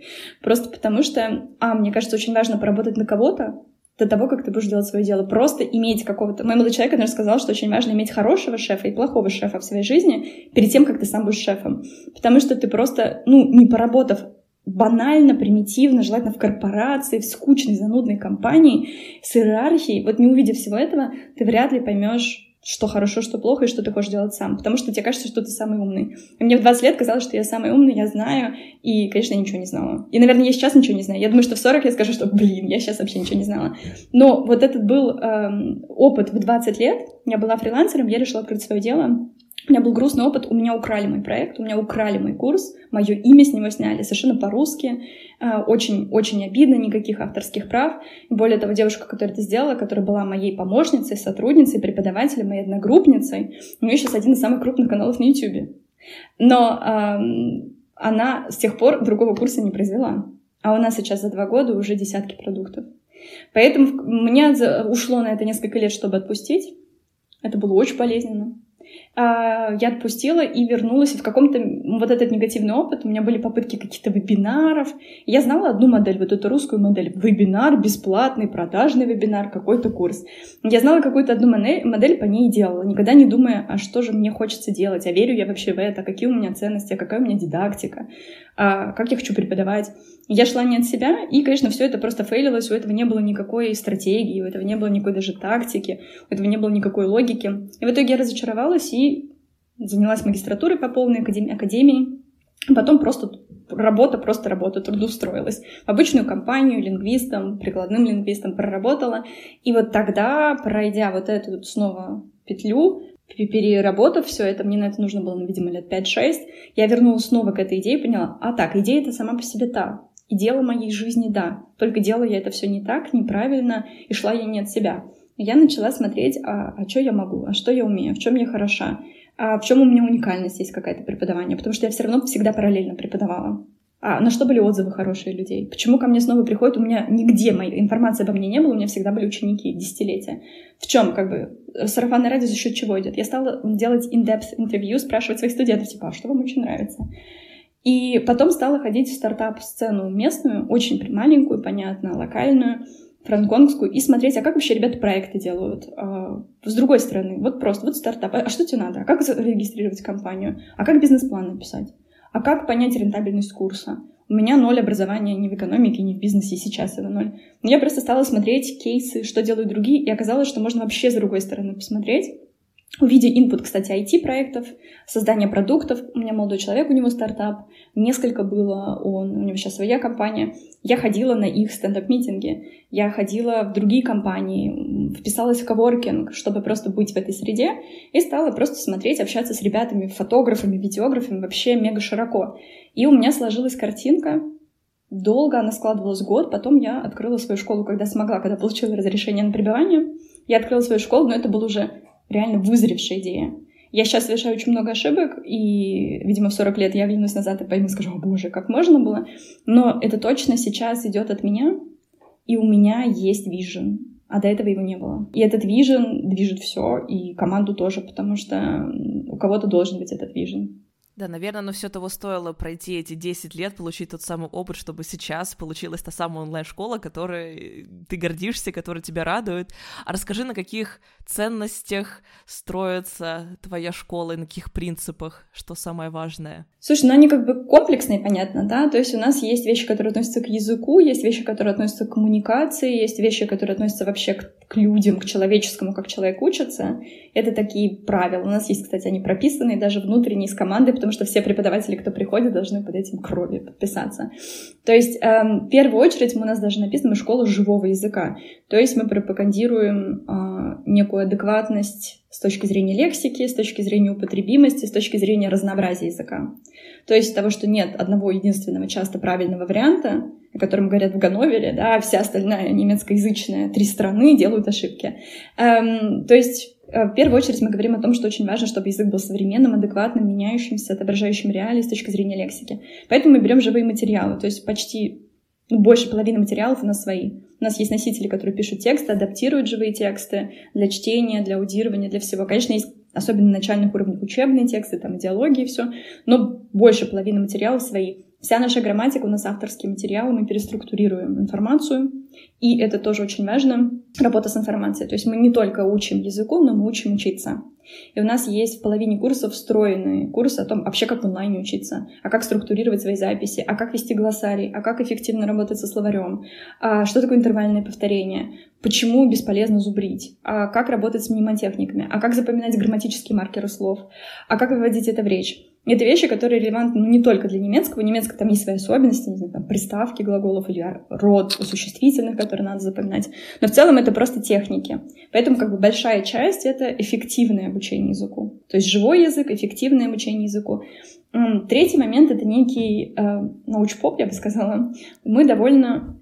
Просто потому что, а, мне кажется, очень важно поработать на кого-то, до того, как ты будешь делать свое дело. Просто иметь какого-то... Мой молодой человек, наверное, сказал, что очень важно иметь хорошего шефа и плохого шефа в своей жизни перед тем, как ты сам будешь шефом. Потому что ты просто, ну, не поработав банально, примитивно, желательно в корпорации, в скучной, занудной компании с иерархией. Вот не увидев всего этого, ты вряд ли поймешь, что хорошо, что плохо, и что ты хочешь делать сам. Потому что тебе кажется, что ты самый умный. И мне в 20 лет казалось, что я самый умный, я знаю, и, конечно, я ничего не знала. И, наверное, я сейчас ничего не знаю. Я думаю, что в 40 я скажу, что, блин, я сейчас вообще ничего не знала. Но вот этот был эм, опыт в 20 лет. Я была фрилансером, я решила открыть свое дело. У меня был грустный опыт, у меня украли мой проект, у меня украли мой курс, мое имя с него сняли совершенно по-русски, очень-очень э, обидно, никаких авторских прав. Более того, девушка, которая это сделала, которая была моей помощницей, сотрудницей, преподавателем, моей одногруппницей, у нее сейчас один из самых крупных каналов на YouTube. Но эм, она с тех пор другого курса не произвела. А у нас сейчас за два года уже десятки продуктов. Поэтому мне ушло на это несколько лет, чтобы отпустить. Это было очень болезненно. А, я отпустила и вернулась в каком-то вот этот негативный опыт. У меня были попытки каких-то вебинаров. Я знала одну модель, вот эту русскую модель. Вебинар, бесплатный, продажный вебинар, какой-то курс. Я знала какую-то одну модель по ней делала, никогда не думая, а что же мне хочется делать, а верю я вообще в это, какие у меня ценности, а какая у меня дидактика, а как я хочу преподавать. Я шла не от себя, и, конечно, все это просто фейлилось, у этого не было никакой стратегии, у этого не было никакой даже тактики, у этого не было никакой логики. И в итоге я разочаровалась и занялась магистратурой по полной академии, академии. Потом просто работа, просто работа, трудоустроилась. В обычную компанию лингвистом, прикладным лингвистом проработала. И вот тогда, пройдя вот эту вот снова петлю, переработав все это, мне на это нужно было, видимо, лет 5-6, я вернулась снова к этой идее и поняла, а так, идея это сама по себе та. И дело моей жизни, да. Только делала я это все не так, неправильно, и шла я не от себя. Я начала смотреть, а, а что я могу, а что я умею, в чем я хороша, а в чем у меня уникальность есть какая-то преподавание, потому что я все равно всегда параллельно преподавала. А на что были отзывы хорошие людей? Почему ко мне снова приходят? У меня нигде моей информации обо мне не было, у меня всегда были ученики десятилетия. В чем, как бы, сарафанное радио за счет чего идет? Я стала делать in-depth интервью, спрашивать своих студентов, типа, а что вам очень нравится? И потом стала ходить в стартап-сцену местную, очень маленькую, понятно, локальную, франконгскую, и смотреть, а как вообще ребята проекты делают. А, с другой стороны, вот просто, вот стартап, а что тебе надо? А как зарегистрировать компанию? А как бизнес-план написать? А как понять рентабельность курса? У меня ноль образования ни в экономике, ни в бизнесе, сейчас это ноль. Но я просто стала смотреть кейсы, что делают другие, и оказалось, что можно вообще с другой стороны посмотреть Увидя инпут, кстати, IT-проектов, создание продуктов, у меня молодой человек, у него стартап, несколько было, он, у него сейчас своя компания, я ходила на их стендап-митинги, я ходила в другие компании, вписалась в коворкинг, чтобы просто быть в этой среде, и стала просто смотреть, общаться с ребятами, фотографами, видеографами, вообще мега широко. И у меня сложилась картинка, долго она складывалась год, потом я открыла свою школу, когда смогла, когда получила разрешение на пребывание. Я открыла свою школу, но это была уже реально вызревшая идея. Я сейчас совершаю очень много ошибок, и, видимо, в 40 лет я оглянусь назад и пойму, скажу, о боже, как можно было. Но это точно сейчас идет от меня, и у меня есть вижен, а до этого его не было. И этот вижен движет все, и команду тоже, потому что у кого-то должен быть этот вижен. Да, наверное, но все того стоило пройти эти 10 лет, получить тот самый опыт, чтобы сейчас получилась та самая онлайн-школа, которой ты гордишься, которая тебя радует. А расскажи, на каких ценностях строится твоя школа и на каких принципах, что самое важное? Слушай, ну они как бы комплексные, понятно, да? То есть у нас есть вещи, которые относятся к языку, есть вещи, которые относятся к коммуникации, есть вещи, которые относятся вообще к, к людям, к человеческому, как человек учится. Это такие правила. У нас есть, кстати, они прописаны даже внутренние из команды, потому что все преподаватели, кто приходит, должны под этим кровью подписаться. То есть эм, в первую очередь у нас даже написано школа живого языка. То есть мы пропагандируем э, некую адекватность с точки зрения лексики, с точки зрения употребимости, с точки зрения разнообразия языка. То есть того, что нет одного единственного часто правильного варианта, о котором говорят в Ганновере, да, а вся остальная немецкоязычная три страны делают ошибки. Эм, то есть в первую очередь мы говорим о том, что очень важно, чтобы язык был современным, адекватным, меняющимся, отображающим реалии с точки зрения лексики. Поэтому мы берем живые материалы, то есть почти ну, больше половины материалов у нас свои. У нас есть носители, которые пишут тексты, адаптируют живые тексты для чтения, для аудирования, для всего. Конечно, есть особенно на начальных уровнях учебные тексты, там идеологии и все, но больше половины материалов свои. Вся наша грамматика у нас авторские материалы, мы переструктурируем информацию, и это тоже очень важно, работа с информацией. То есть мы не только учим языку, но мы учим учиться. И у нас есть в половине курсов встроенные курсы о том, вообще как в онлайне учиться, а как структурировать свои записи, а как вести глоссарий, а как эффективно работать со словарем, а что такое интервальное повторение, почему бесполезно зубрить, а как работать с мнемотехниками, а как запоминать грамматические маркеры слов, а как выводить это в речь. Это вещи, которые релевантны ну, не только для немецкого. Немецкого там есть свои особенности, не знаю, там, приставки глаголов или род существительных, которые надо запоминать. Но в целом это просто техники. Поэтому как бы большая часть — это эффективное обучение языку. То есть живой язык, эффективное обучение языку. Третий момент — это некий э, научпоп, я бы сказала. Мы довольно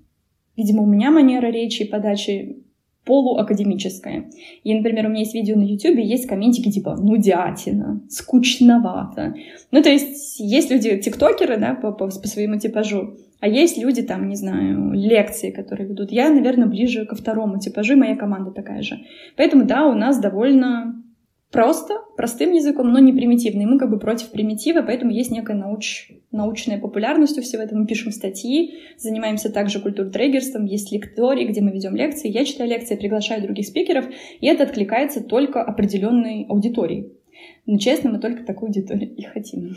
Видимо, у меня манера речи и подачи полуакадемическое. И, например, у меня есть видео на YouTube, есть комментики типа «нудятина», «скучновато». Ну, то есть есть люди, тиктокеры, да, по, по, по своему типажу, а есть люди, там, не знаю, лекции, которые ведут. Я, наверное, ближе ко второму типажу, моя команда такая же. Поэтому, да, у нас довольно просто, простым языком, но не примитивный. Мы как бы против примитива, поэтому есть некая науч... научная популярность у всего этого. Мы пишем статьи, занимаемся также культуртрегерством, есть лектории, где мы ведем лекции. Я читаю лекции, приглашаю других спикеров, и это откликается только определенной аудитории. Но, честно, мы только такую аудиторию и хотим.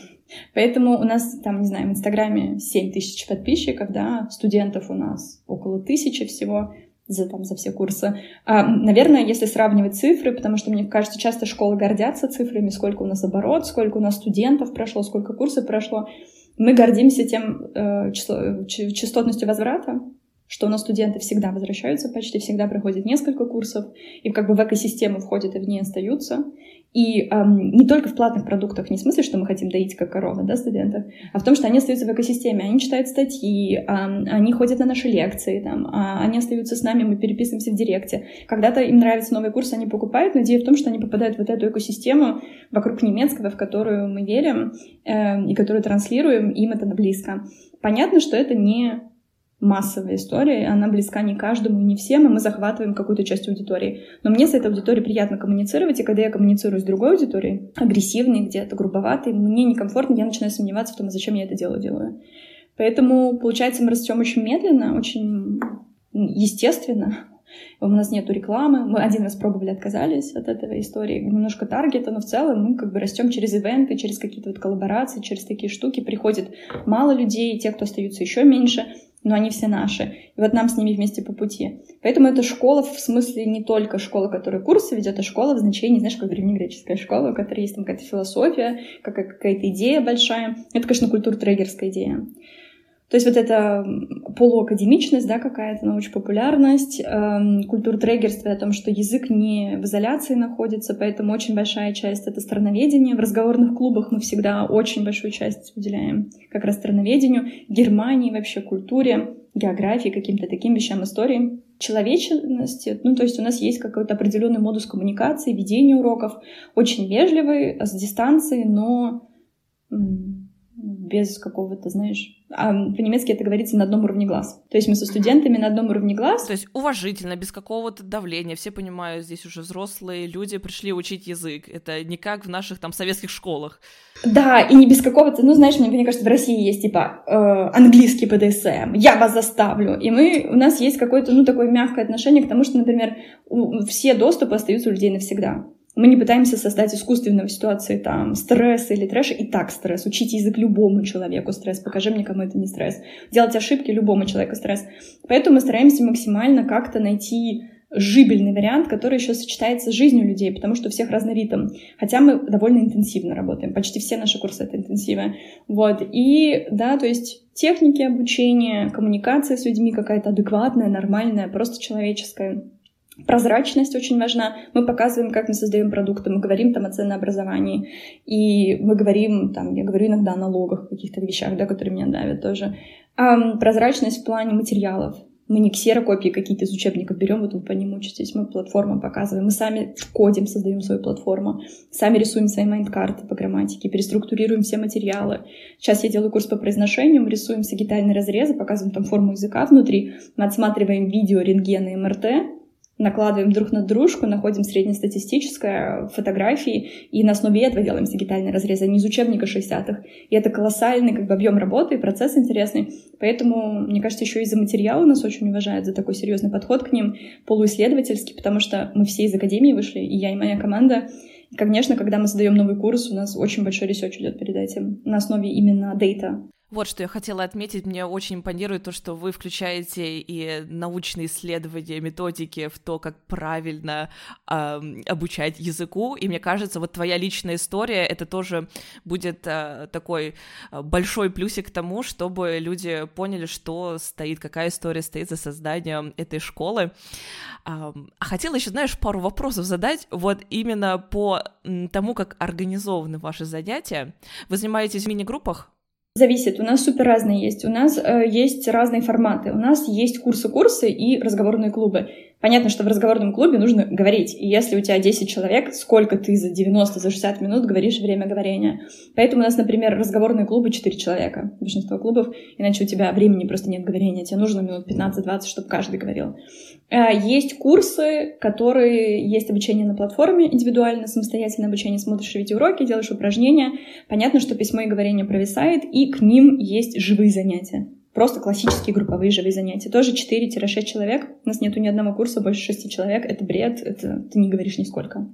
Поэтому у нас, там, не знаю, в Инстаграме 7 тысяч подписчиков, да, студентов у нас около тысячи всего за, там, за все курсы. А, наверное, если сравнивать цифры, потому что мне кажется, часто школы гордятся цифрами, сколько у нас оборот, сколько у нас студентов прошло, сколько курсов прошло. Мы гордимся тем э, число, частотностью возврата, что у нас студенты всегда возвращаются, почти всегда проходят несколько курсов, и как бы в экосистему входят и в ней остаются. И эм, не только в платных продуктах, не в смысле, что мы хотим доить как корова, да, студентов, а в том, что они остаются в экосистеме, они читают статьи, эм, они ходят на наши лекции, там, э, они остаются с нами, мы переписываемся в директе. Когда-то им нравится новый курс, они покупают, но идея в том, что они попадают в вот эту экосистему вокруг немецкого, в которую мы верим э, и которую транслируем, им это близко. Понятно, что это не массовая история, она близка не каждому и не всем, и мы захватываем какую-то часть аудитории. Но мне с этой аудиторией приятно коммуницировать, и когда я коммуницирую с другой аудиторией, агрессивной, где-то грубоватой, мне некомфортно, я начинаю сомневаться в том, зачем я это дело делаю. Поэтому, получается, мы растем очень медленно, очень естественно. У нас нету рекламы. Мы один раз пробовали, отказались от этой истории. Немножко таргета, но в целом мы как бы растем через ивенты, через какие-то вот коллаборации, через такие штуки. Приходит мало людей, те, кто остаются еще меньше но они все наши. И вот нам с ними вместе по пути. Поэтому это школа в смысле не только школа, которая курсы ведет, а школа в значении, знаешь, как древнегреческая школа, у которой есть там какая-то философия, какая-то идея большая. Это, конечно, культур-трегерская идея. То есть вот эта полуакадемичность, да, какая-то научная популярность, эм, культуртрегерство о том, что язык не в изоляции находится, поэтому очень большая часть — это страноведение. В разговорных клубах мы всегда очень большую часть уделяем как раз страноведению, Германии вообще, культуре, географии, каким-то таким вещам истории человечности. Ну, то есть у нас есть какой-то определенный модус коммуникации, ведения уроков, очень вежливый, с дистанцией, но без какого-то, знаешь, а по-немецки это говорится на одном уровне глаз. То есть мы со студентами на одном уровне глаз. То есть уважительно, без какого-то давления. Все понимают, здесь уже взрослые люди пришли учить язык. Это не как в наших там советских школах. Да, и не без какого-то, ну, знаешь, мне, мне кажется, в России есть типа э, английский ПДСМ, я вас заставлю. И мы, у нас есть какое-то, ну, такое мягкое отношение к тому, что, например, у, все доступы остаются у людей навсегда. Мы не пытаемся создать искусственную ситуацию там стресса или трэша. И так стресс. Учить язык любому человеку стресс. Покажи мне, кому это не стресс. Делать ошибки любому человеку стресс. Поэтому мы стараемся максимально как-то найти жибельный вариант, который еще сочетается с жизнью людей, потому что у всех разный ритм. Хотя мы довольно интенсивно работаем. Почти все наши курсы — это интенсивы. Вот. И, да, то есть техники обучения, коммуникация с людьми какая-то адекватная, нормальная, просто человеческая. Прозрачность очень важна. Мы показываем, как мы создаем продукты, мы говорим там о ценообразовании, и мы говорим, там, я говорю иногда о налогах, каких-то вещах, да, которые меня давят тоже. А, прозрачность в плане материалов. Мы не ксерокопии какие-то из учебников берем, вот вы по ним учитесь, мы платформу показываем, мы сами кодим, создаем свою платформу, сами рисуем свои майнд-карты по грамматике, переструктурируем все материалы. Сейчас я делаю курс по произношению, мы рисуем сагитальные разрезы, показываем там форму языка внутри, мы отсматриваем видео, рентген и МРТ, накладываем друг на дружку, находим среднестатистическое, фотографии, и на основе этого делаем дигитальные разрезы, не из учебника 60-х. И это колоссальный как бы, объем работы и процесс интересный. Поэтому, мне кажется, еще и за материалы нас очень уважают, за такой серьезный подход к ним, полуисследовательский, потому что мы все из академии вышли, и я, и моя команда. И, конечно, когда мы создаем новый курс, у нас очень большой research идет перед этим на основе именно data. Вот что я хотела отметить, мне очень импонирует то, что вы включаете и научные исследования, методики в то, как правильно э, обучать языку, и мне кажется, вот твоя личная история, это тоже будет э, такой а, большой плюсик к тому, чтобы люди поняли, что стоит, какая история стоит за созданием этой школы. Э, хотела еще, знаешь, пару вопросов задать, вот именно по тому, как организованы ваши занятия. Вы занимаетесь в мини-группах? Зависит. У нас супер разные есть. У нас э, есть разные форматы. У нас есть курсы-курсы и разговорные клубы. Понятно, что в разговорном клубе нужно говорить. И если у тебя 10 человек, сколько ты за 90, за 60 минут говоришь время говорения? Поэтому у нас, например, разговорные клубы 4 человека. Большинство клубов. Иначе у тебя времени просто нет говорения. Тебе нужно минут 15-20, чтобы каждый говорил. Э, есть курсы, которые есть обучение на платформе, индивидуально, самостоятельное обучение. Смотришь видеоуроки, делаешь упражнения. Понятно, что письмо и говорение провисает, и к ним есть живые занятия. Просто классические групповые живые занятия. Тоже 4-6 человек. У нас нету ни одного курса больше 6 человек. Это бред, это ты не говоришь нисколько.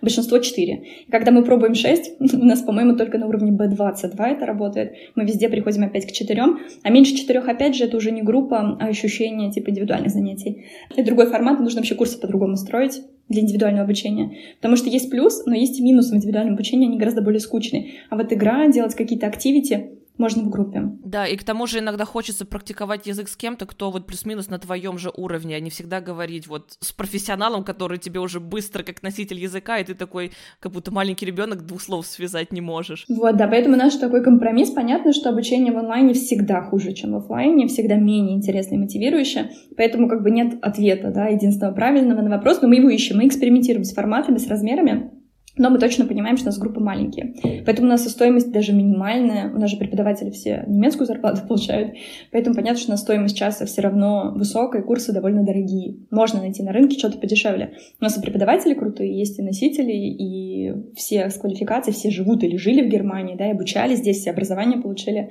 Большинство 4. И когда мы пробуем 6, у нас, по-моему, только на уровне B22 это работает. Мы везде приходим опять к 4. А меньше 4, опять же, это уже не группа, а ощущение типа индивидуальных занятий. И другой формат, нужно вообще курсы по-другому строить для индивидуального обучения. Потому что есть плюс, но есть и минус в индивидуальном обучении, они гораздо более скучные. А вот игра, делать какие-то активити, можно в группе. Да, и к тому же иногда хочется практиковать язык с кем-то, кто вот плюс-минус на твоем же уровне, а не всегда говорить вот с профессионалом, который тебе уже быстро как носитель языка, и ты такой, как будто маленький ребенок двух слов связать не можешь. Вот, да, поэтому наш такой компромисс. Понятно, что обучение в онлайне всегда хуже, чем в офлайне, всегда менее интересно и мотивирующе, поэтому как бы нет ответа, да, единственного правильного на вопрос, но мы его ищем, мы экспериментируем с форматами, с размерами, но мы точно понимаем, что у нас группы маленькие. Поэтому у нас и стоимость даже минимальная. У нас же преподаватели все немецкую зарплату получают. Поэтому понятно, что у нас стоимость часа все равно высокая, курсы довольно дорогие. Можно найти на рынке что-то подешевле. У нас и преподаватели крутые, есть и носители, и все с квалификацией, все живут или жили в Германии, да, и обучались здесь, все образование получили.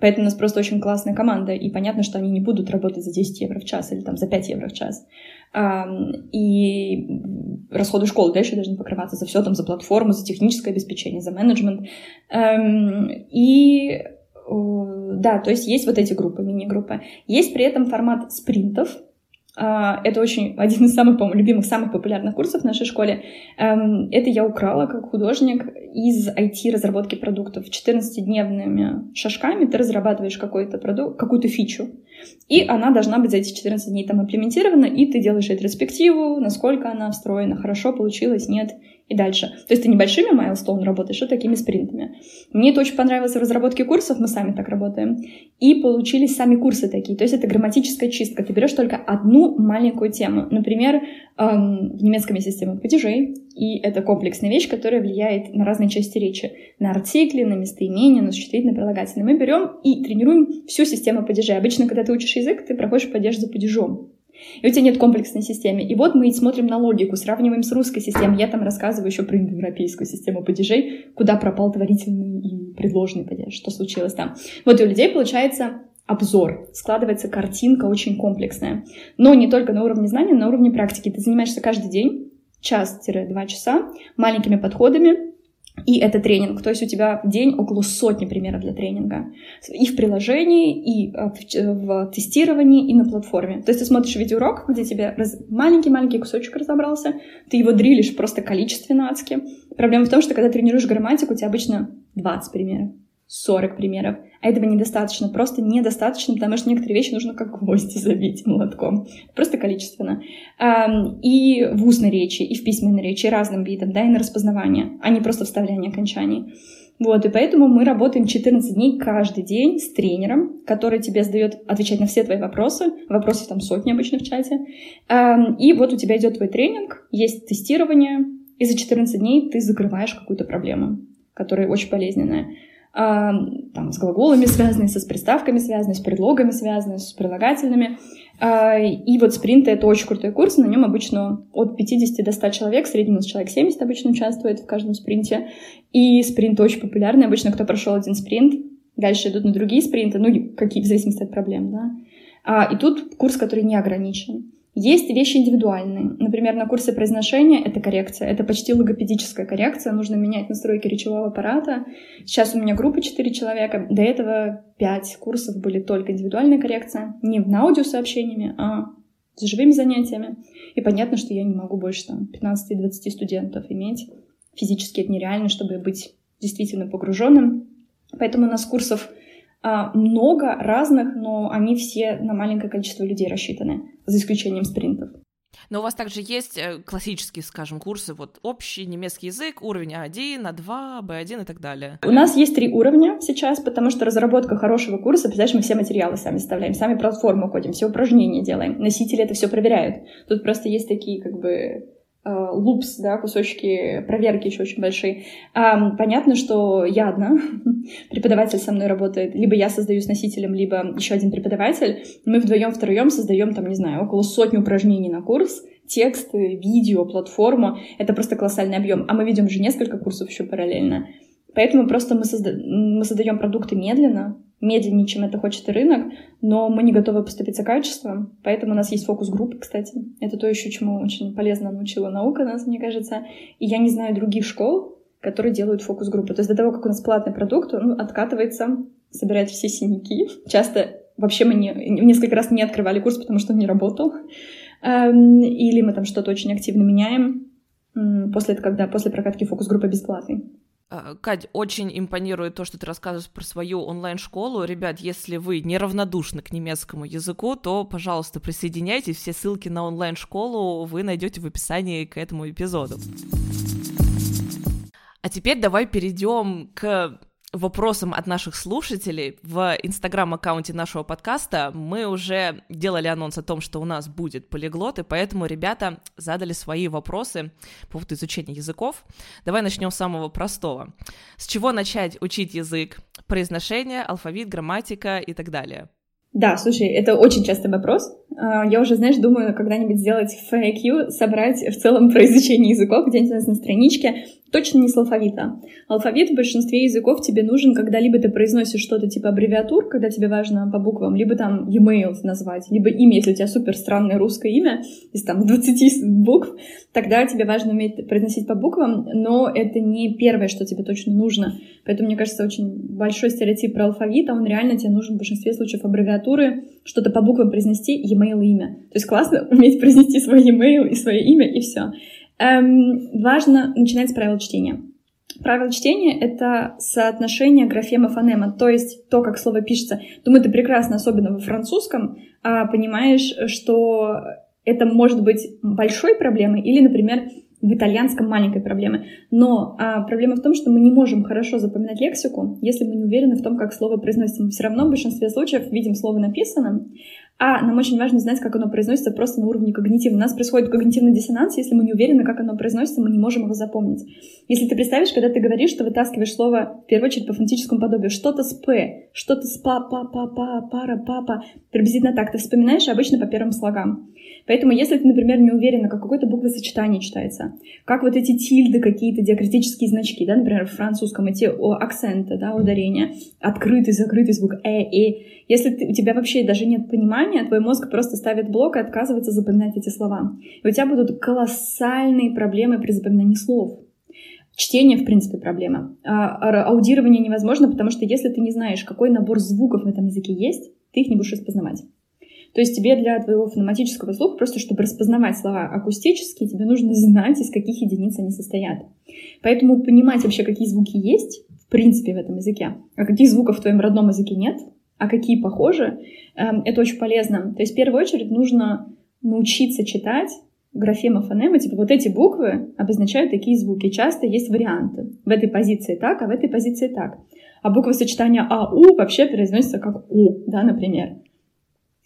Поэтому у нас просто очень классная команда, и понятно, что они не будут работать за 10 евро в час или там за 5 евро в час. И расходы школы дальше должны покрываться за все, там, за платформу, за техническое обеспечение, за менеджмент. И да, то есть есть вот эти группы, мини-группы. Есть при этом формат спринтов, это очень один из самых, по-моему, любимых, самых популярных курсов в нашей школе. Эм, это я украла как художник из IT-разработки продуктов. 14-дневными шажками ты разрабатываешь какой-то продукт, какую-то фичу. И она должна быть за эти 14 дней там имплементирована, и ты делаешь ретроспективу, насколько она встроена, хорошо получилось, нет и дальше. То есть ты небольшими майлстоун работаешь, а такими спринтами. Мне это очень понравилось в разработке курсов, мы сами так работаем. И получились сами курсы такие. То есть это грамматическая чистка. Ты берешь только одну маленькую тему. Например, эм, в немецком есть система падежей, и это комплексная вещь, которая влияет на разные части речи. На артикли, на местоимения, на существительные, прилагательные. Мы берем и тренируем всю систему падежей. Обычно, когда ты учишь язык, ты проходишь падеж за падежом и у тебя нет комплексной системы. И вот мы смотрим на логику, сравниваем с русской системой. Я там рассказываю еще про индоевропейскую систему падежей, куда пропал творительный и предложенный падеж, что случилось там. Вот у людей получается обзор, складывается картинка очень комплексная. Но не только на уровне знания, на уровне практики. Ты занимаешься каждый день, час-два часа, маленькими подходами, и это тренинг. То есть у тебя в день около сотни примеров для тренинга. И в приложении, и э, в, в тестировании, и на платформе. То есть ты смотришь видеоурок, где тебе раз... маленький-маленький кусочек разобрался, ты его дрилишь просто количественно адски. Проблема в том, что когда тренируешь грамматику, у тебя обычно 20 примеров. 40 примеров. А этого недостаточно, просто недостаточно, потому что некоторые вещи нужно как гвозди забить молотком. Просто количественно. И в устной речи, и в письменной речи, разным видом, да, и на распознавание, а не просто вставляние окончаний. Вот, и поэтому мы работаем 14 дней каждый день с тренером, который тебе сдает отвечать на все твои вопросы. Вопросы там сотни обычно в чате. И вот у тебя идет твой тренинг, есть тестирование, и за 14 дней ты закрываешь какую-то проблему, которая очень болезненная. Там, с глаголами связанные, со с приставками связанные, с предлогами связанные, с прилагательными. А, и вот спринт — это очень крутой курс, на нем обычно от 50 до 100 человек, в среднем у нас человек 70 обычно участвует в каждом спринте. И спринт очень популярный, обычно кто прошел один спринт, дальше идут на другие спринты, ну, какие, в зависимости от проблем, да. А, и тут курс, который не ограничен. Есть вещи индивидуальные. Например, на курсе произношения это коррекция. Это почти логопедическая коррекция. Нужно менять настройки речевого аппарата. Сейчас у меня группа 4 человека. До этого 5 курсов были только индивидуальная коррекция. Не на аудиосообщениями, а с живыми занятиями. И понятно, что я не могу больше там 15-20 студентов иметь. Физически это нереально, чтобы быть действительно погруженным. Поэтому у нас курсов много разных, но они все на маленькое количество людей рассчитаны, за исключением спринтов. Но у вас также есть э, классические, скажем, курсы, вот общий немецкий язык, уровень А1, А2, Б1 и так далее. У нас есть три уровня сейчас, потому что разработка хорошего курса, представляешь, мы все материалы сами составляем, сами платформу ходим, все упражнения делаем, носители это все проверяют. Тут просто есть такие как бы лупс, да, кусочки проверки еще очень большие. А, понятно, что я одна, преподаватель со мной работает, либо я создаю с носителем, либо еще один преподаватель. Мы вдвоем втроем создаем, там, не знаю, около сотни упражнений на курс, тексты, видео, платформа. Это просто колоссальный объем. А мы ведем же несколько курсов еще параллельно. Поэтому просто мы, созда... мы создаем продукты медленно, медленнее, чем это хочет рынок, но мы не готовы поступиться качеством, поэтому у нас есть фокус-группы, кстати. Это то еще, чему очень полезно научила наука нас, мне кажется. И я не знаю других школ, которые делают фокус-группы. То есть до того, как у нас платный продукт, он откатывается, собирает все синяки. Часто вообще мы не, несколько раз не открывали курс, потому что он не работал. Эм, или мы там что-то очень активно меняем после, когда, после прокатки фокус-группы бесплатный. А, Кать, очень импонирует то, что ты рассказываешь про свою онлайн-школу. Ребят, если вы неравнодушны к немецкому языку, то, пожалуйста, присоединяйтесь. Все ссылки на онлайн-школу вы найдете в описании к этому эпизоду. А теперь давай перейдем к вопросам от наших слушателей в инстаграм-аккаунте нашего подкаста мы уже делали анонс о том, что у нас будет полиглот, и поэтому ребята задали свои вопросы по поводу изучения языков. Давай начнем с самого простого. С чего начать учить язык? Произношение, алфавит, грамматика и так далее. Да, слушай, это очень частый вопрос. А, я уже, знаешь, думаю когда-нибудь сделать FAQ, собрать в целом про изучение языков где-нибудь на страничке. Точно не с алфавита. Алфавит в большинстве языков тебе нужен, когда либо ты произносишь что-то типа аббревиатур, когда тебе важно по буквам, либо там e-mail назвать, либо имя, если у тебя супер странное русское имя, из там 20 букв, тогда тебе важно уметь произносить по буквам, но это не первое, что тебе точно нужно. Поэтому, мне кажется, очень большой стереотип про алфавит, а он реально тебе нужен в большинстве случаев аббревиатуры, что-то по буквам произнести, e-mail и имя. То есть классно уметь произнести свой e-mail и свое имя, и все. Эм, важно начинать с правил чтения. Правило чтения — это соотношение графема фонема, то есть то, как слово пишется. Думаю, ты прекрасно, особенно во французском, а, понимаешь, что это может быть большой проблемой или, например, в итальянском маленькой проблемы. Но а, проблема в том, что мы не можем хорошо запоминать лексику, если мы не уверены в том, как слово произносится. Мы все равно в большинстве случаев видим слово написанным, а нам очень важно знать, как оно произносится просто на уровне когнитивного. У нас происходит когнитивный диссонанс, если мы не уверены, как оно произносится, мы не можем его запомнить. Если ты представишь, когда ты говоришь, что вытаскиваешь слово, в первую очередь, по фонетическому подобию, что-то с «п», что-то с «па», «па», «па», «па», «пара», «папа», приблизительно так, ты вспоминаешь обычно по первым слогам. Поэтому, если ты, например, не уверена, как какое-то буквосочетание читается, как вот эти тильды, какие-то диакритические значки, да, например, в французском эти акценты, да, ударения, открытый, закрытый звук «э», «э», если ты, у тебя вообще даже нет понимания, твой мозг просто ставит блок и отказывается запоминать эти слова. И у тебя будут колоссальные проблемы при запоминании слов. Чтение, в принципе, проблема. А аудирование невозможно, потому что если ты не знаешь, какой набор звуков в этом языке есть, ты их не будешь распознавать. То есть тебе для твоего фонематического слуха, просто чтобы распознавать слова акустические, тебе нужно знать, из каких единиц они состоят. Поэтому понимать вообще, какие звуки есть, в принципе, в этом языке, а каких звуков в твоем родном языке нет, а какие похожи, эм, это очень полезно. То есть в первую очередь нужно научиться читать графема фонема, типа вот эти буквы обозначают такие звуки. Часто есть варианты. В этой позиции так, а в этой позиции так. А буква сочетания АУ вообще произносится как У, да, например.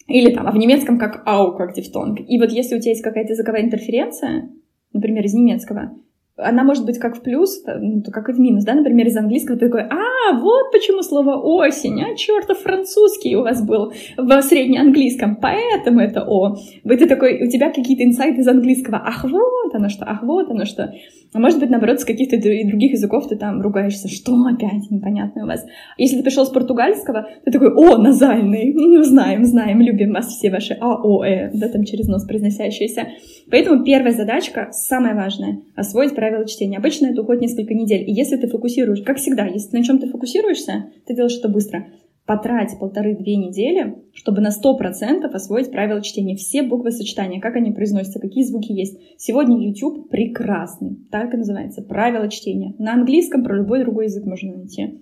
Или там, а в немецком как ау, как дифтонг. И вот если у тебя есть какая-то языковая интерференция, например, из немецкого, она может быть как в плюс, ну, как и в минус, да, например, из английского ты такой, а, вот почему слово осень, а, чертов французский у вас был в среднеанглийском, поэтому это о. Вы ты такой, у тебя какие-то инсайты из английского, ах, вот оно что, ах, вот оно что. А может быть, наоборот, с каких-то других языков ты там ругаешься, что опять непонятно у вас. Если ты пришел с португальского, ты такой, о, назальный, ну, знаем, знаем, любим вас все ваши а, о, э, да, там через нос произносящиеся. Поэтому первая задачка, самая важная, освоить правила чтения. Обычно это уходит несколько недель. И если ты фокусируешь, как всегда, если на чем ты фокусируешься, ты делаешь это быстро. Потрать полторы-две недели, чтобы на сто процентов освоить правила чтения. Все буквы сочетания, как они произносятся, какие звуки есть. Сегодня YouTube прекрасный. Так и называется. Правила чтения. На английском про любой другой язык можно найти.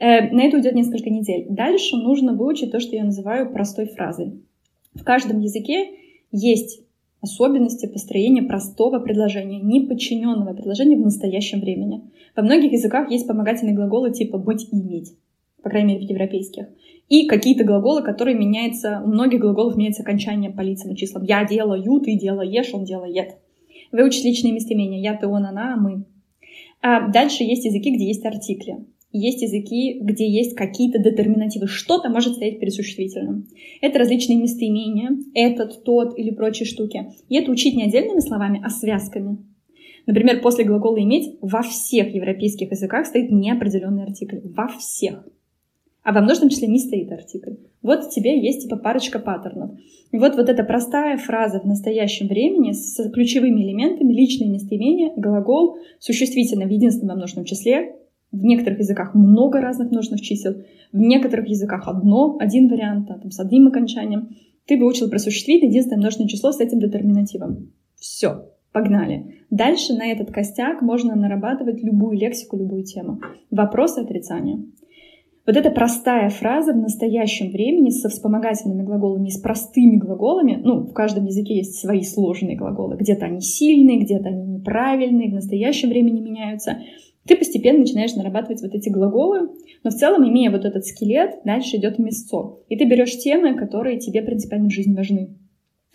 Э, на это уйдет несколько недель. Дальше нужно выучить то, что я называю простой фразой. В каждом языке есть особенности построения простого предложения, неподчиненного предложения в настоящем времени. Во многих языках есть помогательные глаголы типа «быть» и «иметь», по крайней мере, в европейских. И какие-то глаголы, которые меняются, у многих глаголов меняется окончание по лицам и числам. «Я делаю», «ты делаешь», «он делает». Выучить личные местоимения «я», «ты», «он», «она», «мы». А дальше есть языки, где есть артикли есть языки, где есть какие-то детерминативы. Что-то может стоять перед существительным. Это различные местоимения, этот, тот или прочие штуки. И это учить не отдельными словами, а связками. Например, после глагола «иметь» во всех европейских языках стоит неопределенный артикль. Во всех. А во множественном числе не стоит артикль. Вот тебе есть типа парочка паттернов. И вот, вот эта простая фраза в настоящем времени с ключевыми элементами личное местоимение, глагол, существительное в единственном множественном числе, в некоторых языках много разных множественных чисел, в некоторых языках одно, один вариант, там, с одним окончанием. Ты выучил про существительное единственное множественное число с этим детерминативом. Все, погнали. Дальше на этот костяк можно нарабатывать любую лексику, любую тему. Вопросы, отрицания. Вот эта простая фраза в настоящем времени со вспомогательными глаголами и с простыми глаголами, ну, в каждом языке есть свои сложные глаголы, где-то они сильные, где-то они неправильные, в настоящем времени меняются — ты постепенно начинаешь нарабатывать вот эти глаголы, но в целом, имея вот этот скелет, дальше идет мясцо. И ты берешь темы, которые тебе принципиально в жизни важны.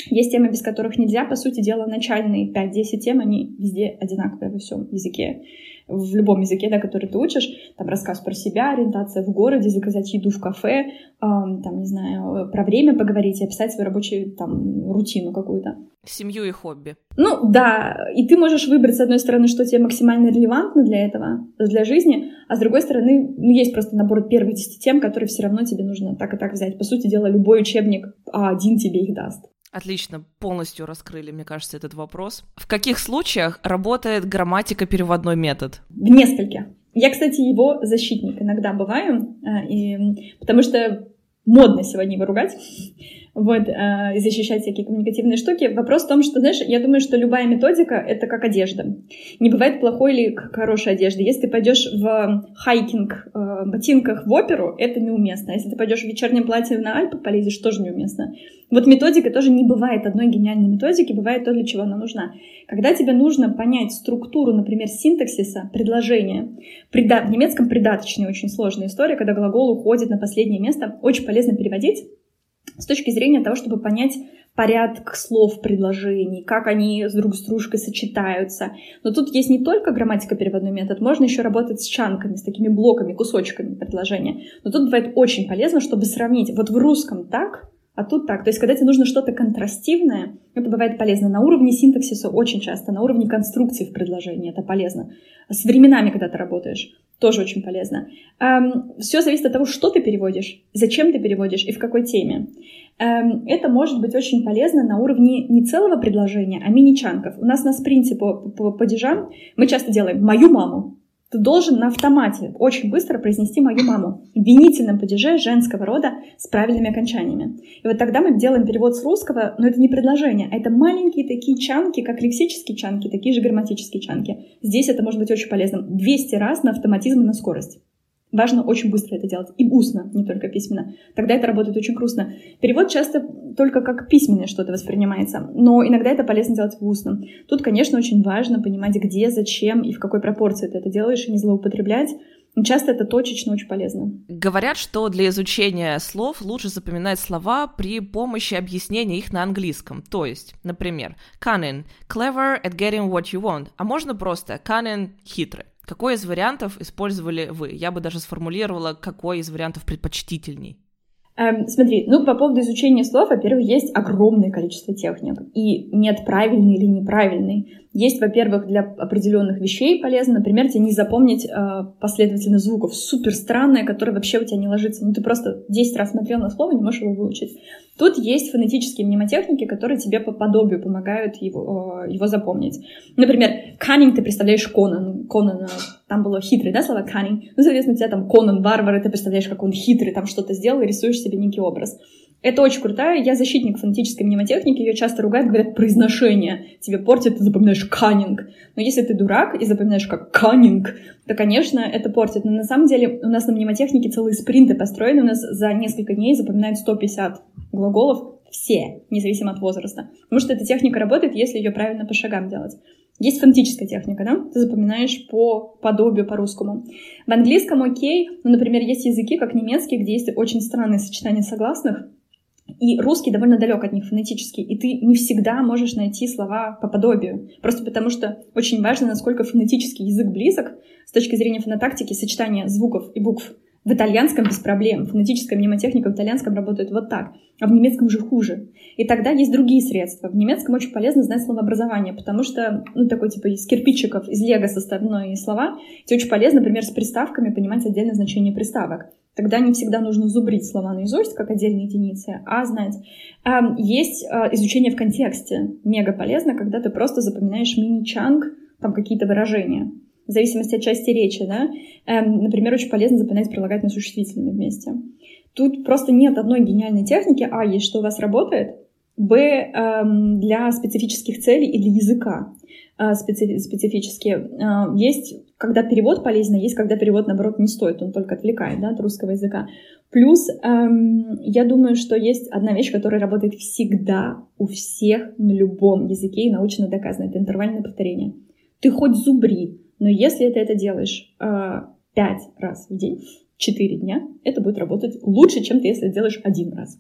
Есть темы, без которых нельзя. По сути дела, начальные 5-10 тем, они везде одинаковые во всем языке в любом языке, да, который ты учишь, там рассказ про себя, ориентация в городе, заказать еду в кафе, там, не знаю, про время поговорить и описать свою рабочую там рутину какую-то. Семью и хобби. Ну, да, и ты можешь выбрать, с одной стороны, что тебе максимально релевантно для этого, для жизни, а с другой стороны, ну, есть просто набор первых 10 тем, которые все равно тебе нужно так и так взять. По сути дела, любой учебник А1 тебе их даст. Отлично, полностью раскрыли, мне кажется, этот вопрос. В каких случаях работает грамматика-переводной метод? В нескольких. Я, кстати, его защитник иногда бываю, э, и, потому что модно сегодня его ругать вот, э, защищать всякие коммуникативные штуки. Вопрос в том, что, знаешь, я думаю, что любая методика — это как одежда. Не бывает плохой или хорошей одежды. Если ты пойдешь в хайкинг э, ботинках в оперу, это неуместно. Если ты пойдешь в вечернем платье на Альпы полезешь, тоже неуместно. Вот методика тоже не бывает одной гениальной методики, бывает то, для чего она нужна. Когда тебе нужно понять структуру, например, синтаксиса, предложения, прида... в немецком придаточная очень сложная история, когда глагол уходит на последнее место, очень полезно переводить, с точки зрения того, чтобы понять порядок слов предложений, как они с друг с дружкой сочетаются. Но тут есть не только грамматико-переводной метод, можно еще работать с чанками, с такими блоками, кусочками предложения. Но тут бывает очень полезно, чтобы сравнить. Вот в русском так, а тут так. То есть, когда тебе нужно что-то контрастивное, это бывает полезно. На уровне синтаксиса очень часто, на уровне конструкции в предложении это полезно. С временами, когда ты работаешь, тоже очень полезно. Все зависит от того, что ты переводишь, зачем ты переводишь и в какой теме. Это может быть очень полезно на уровне не целого предложения, а мини-чанков. У нас на спринте по, по падежам мы часто делаем «мою маму», ты должен на автомате очень быстро произнести мою маму в винительном падеже женского рода с правильными окончаниями. И вот тогда мы делаем перевод с русского, но это не предложение, а это маленькие такие чанки, как лексические чанки, такие же грамматические чанки. Здесь это может быть очень полезным. 200 раз на автоматизм и на скорость. Важно очень быстро это делать. И устно, не только письменно. Тогда это работает очень грустно. Перевод часто только как письменное что-то воспринимается, но иногда это полезно делать в устном. Тут, конечно, очень важно понимать, где, зачем и в какой пропорции ты это делаешь, и не злоупотреблять. Часто это точечно очень полезно. Говорят, что для изучения слов лучше запоминать слова при помощи объяснения их на английском. То есть, например, cunning – clever at getting what you want, а можно просто cunning – хитрый. Какой из вариантов использовали вы? Я бы даже сформулировала, какой из вариантов предпочтительней. Эм, смотри, ну по поводу изучения слов, во-первых, есть огромное количество техник, и нет правильный или неправильный. Есть, во-первых, для определенных вещей полезно, например, тебе не запомнить э, последовательность звуков, супер странное, которое вообще у тебя не ложится. Ну ты просто 10 раз смотрел на слово, не можешь его выучить. Тут есть фонетические мнемотехники, которые тебе по подобию помогают его, его запомнить. Например, cunning ты представляешь Конан. Конан, там было хитрый, да, слово cunning? Ну, соответственно, у тебя там Конан, варвар, и ты представляешь, как он хитрый, там что-то сделал, и рисуешь себе некий образ. Это очень крутая. Я защитник фонетической мнемотехники, ее часто ругают, говорят, произношение тебе портит, ты запоминаешь каннинг. Но если ты дурак и запоминаешь как каннинг, то, конечно, это портит. Но на самом деле у нас на мнемотехнике целые спринты построены. У нас за несколько дней запоминают 150 глаголов все, независимо от возраста. Потому что эта техника работает, если ее правильно по шагам делать. Есть фонетическая техника, да? Ты запоминаешь по подобию, по-русскому. В английском окей, ну, например, есть языки, как немецкий, где есть очень странные сочетания согласных, и русский довольно далек от них фонетически, и ты не всегда можешь найти слова по подобию. Просто потому что очень важно, насколько фонетический язык близок с точки зрения фонотактики, сочетания звуков и букв. В итальянском без проблем. Фонетическая мнемотехника в итальянском работает вот так, а в немецком уже хуже. И тогда есть другие средства. В немецком очень полезно знать словообразование, потому что, ну, такой типа из кирпичиков, из лего составные слова, тебе очень полезно, например, с приставками понимать отдельное значение приставок. Тогда не всегда нужно зубрить слова наизусть, как отдельные единицы, а знать. Есть а, изучение в контексте. Мега полезно, когда ты просто запоминаешь мини-чанг, там какие-то выражения в зависимости от части речи, да. Эм, например, очень полезно запоминать прилагательные существительные вместе. Тут просто нет одной гениальной техники. А, есть что у вас работает. Б, эм, для специфических целей и для языка э, специ- специфически. Э, есть, когда перевод полезен, есть, когда перевод, наоборот, не стоит, он только отвлекает да, от русского языка. Плюс, эм, я думаю, что есть одна вещь, которая работает всегда у всех на любом языке и научно доказана. Это интервальное повторение. Ты хоть зубри, но если ты это делаешь э, раз в день, 4 дня, это будет работать лучше, чем ты, если делаешь один раз.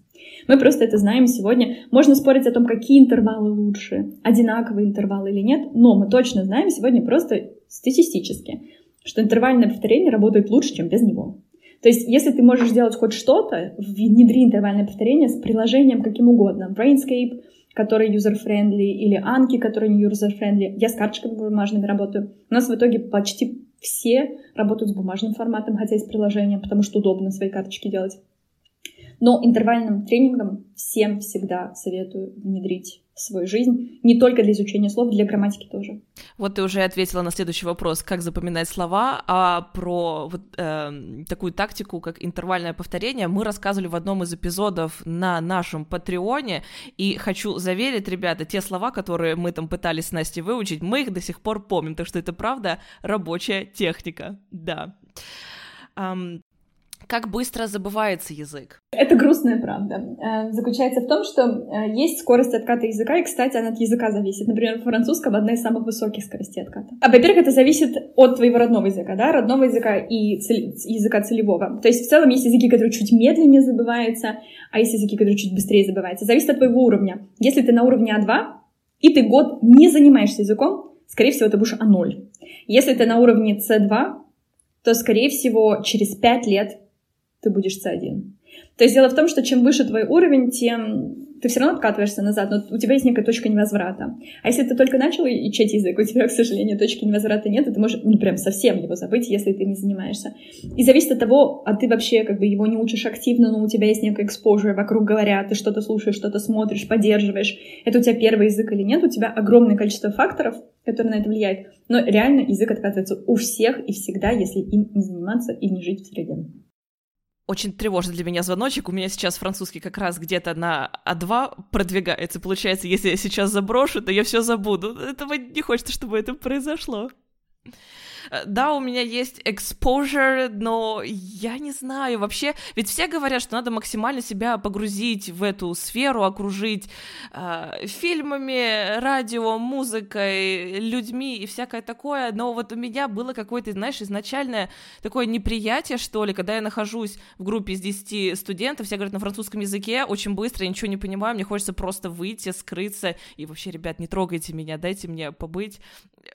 Мы просто это знаем сегодня. Можно спорить о том, какие интервалы лучше, одинаковые интервалы или нет, но мы точно знаем сегодня просто статистически, что интервальное повторение работает лучше, чем без него. То есть, если ты можешь сделать хоть что-то, внедри интервальное повторение с приложением каким угодно. Brainscape, который user-friendly, или Anki, который не user-friendly. Я с карточками бумажными работаю. У нас в итоге почти все работают с бумажным форматом, хотя есть приложение, потому что удобно свои карточки делать. Но интервальным тренингом всем всегда советую внедрить в свою жизнь, не только для изучения слов, для грамматики тоже. Вот ты уже ответила на следующий вопрос, как запоминать слова, а про вот, э, такую тактику, как интервальное повторение, мы рассказывали в одном из эпизодов на нашем Патреоне, и хочу заверить, ребята, те слова, которые мы там пытались с Настей выучить, мы их до сих пор помним, так что это правда рабочая техника, да. Um, как быстро забывается язык? Это грустная правда. Э, заключается в том, что э, есть скорость отката языка, и, кстати, она от языка зависит. Например, французского одна из самых высоких скоростей отката. А, во-первых, это зависит от твоего родного языка, да, родного языка и цель... языка целевого. То есть, в целом, есть языки, которые чуть медленнее забываются, а есть языки, которые чуть быстрее забываются. Зависит от твоего уровня. Если ты на уровне А2, и ты год не занимаешься языком, скорее всего, ты будешь А0. Если ты на уровне С2, то, скорее всего, через 5 лет ты будешь C1. То есть дело в том, что чем выше твой уровень, тем ты все равно откатываешься назад, но у тебя есть некая точка невозврата. А если ты только начал учить язык, у тебя, к сожалению, точки невозврата нет, и ты можешь ну, прям совсем его забыть, если ты не занимаешься. И зависит от того, а ты вообще как бы его не учишь активно, но у тебя есть некая exposure, вокруг говорят, ты что-то слушаешь, что-то смотришь, поддерживаешь. Это у тебя первый язык или нет, у тебя огромное количество факторов, которые на это влияют. Но реально язык откатывается у всех и всегда, если им не заниматься и не жить в среде очень тревожный для меня звоночек. У меня сейчас французский как раз где-то на А2 продвигается. Получается, если я сейчас заброшу, то я все забуду. Этого не хочется, чтобы это произошло. Э, да, у меня есть exposure, но я не знаю, вообще, ведь все говорят, что надо максимально себя погрузить в эту сферу, окружить э, фильмами, радио, музыкой, людьми и всякое такое, но вот у меня было какое-то, знаешь, изначальное такое неприятие, что ли, когда я нахожусь в группе из 10 студентов, все говорят на французском языке, очень быстро, я ничего не понимаю, мне хочется просто выйти, скрыться, и вообще, ребят, не трогайте меня, дайте мне побыть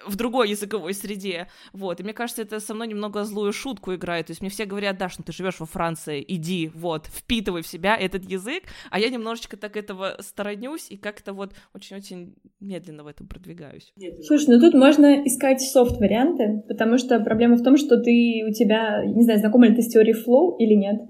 в другой языковой среде, вот, и мне кажется, это со мной немного злую шутку играет, то есть мне все говорят, Даш, ну ты живешь во Франции, иди, вот, впитывай в себя этот язык, а я немножечко так этого сторонюсь и как-то вот очень-очень медленно в этом продвигаюсь. Слушай, ну тут можно искать софт-варианты, потому что проблема в том, что ты, у тебя, не знаю, знакома ли ты с теорией flow или нет,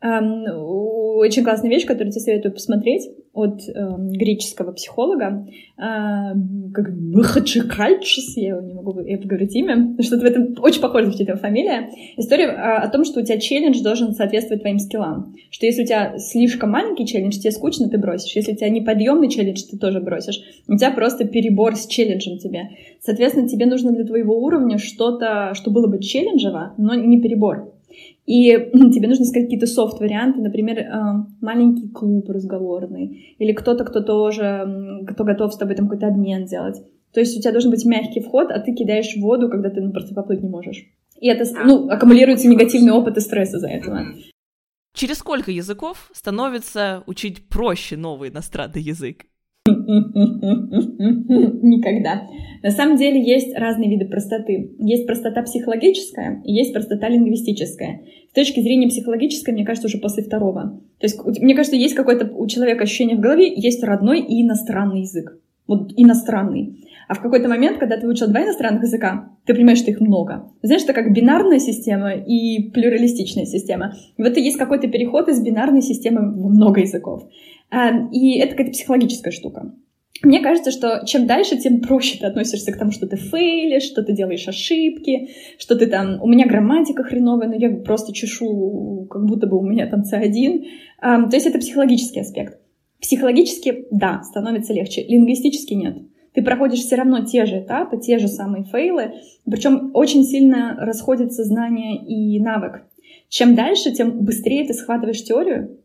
очень классная вещь, которую тебе советую посмотреть от э, греческого психолога, э, как Махачикальчис, я его не могу я поговорить имя, что-то в этом очень похоже звучит его фамилия. История э, о том, что у тебя челлендж должен соответствовать твоим скиллам. Что если у тебя слишком маленький челлендж, тебе скучно, ты бросишь. Если у тебя неподъемный челлендж, ты тоже бросишь. У тебя просто перебор с челленджем тебе. Соответственно, тебе нужно для твоего уровня что-то, что было бы челленджево, но не перебор. И тебе нужно искать какие-то софт-варианты, например, э, маленький клуб разговорный, или кто-то, кто тоже, кто готов с тобой там какой-то обмен делать. То есть у тебя должен быть мягкий вход, а ты кидаешь в воду, когда ты ну, просто поплыть не можешь. И это, ну, аккумулируется негативный опыт и стресс из-за этого. Через сколько языков становится учить проще новый иностранный язык? Никогда. На самом деле есть разные виды простоты. Есть простота психологическая и есть простота лингвистическая. С точки зрения психологической, мне кажется, уже после второго. То есть, мне кажется, есть какое-то у человека ощущение в голове, есть родной и иностранный язык. Вот иностранный. А в какой-то момент, когда ты выучил два иностранных языка, ты понимаешь, что их много. Знаешь, это как бинарная система и плюралистичная система. И вот есть какой-то переход из бинарной системы в много языков. Эм, и это какая-то психологическая штука. Мне кажется, что чем дальше, тем проще ты относишься к тому, что ты фейлишь, что ты делаешь ошибки, что ты там... У меня грамматика хреновая, но я просто чешу, как будто бы у меня там C1. Um, то есть это психологический аспект. Психологически, да, становится легче. Лингвистически нет. Ты проходишь все равно те же этапы, те же самые фейлы, причем очень сильно расходятся знания и навык. Чем дальше, тем быстрее ты схватываешь теорию,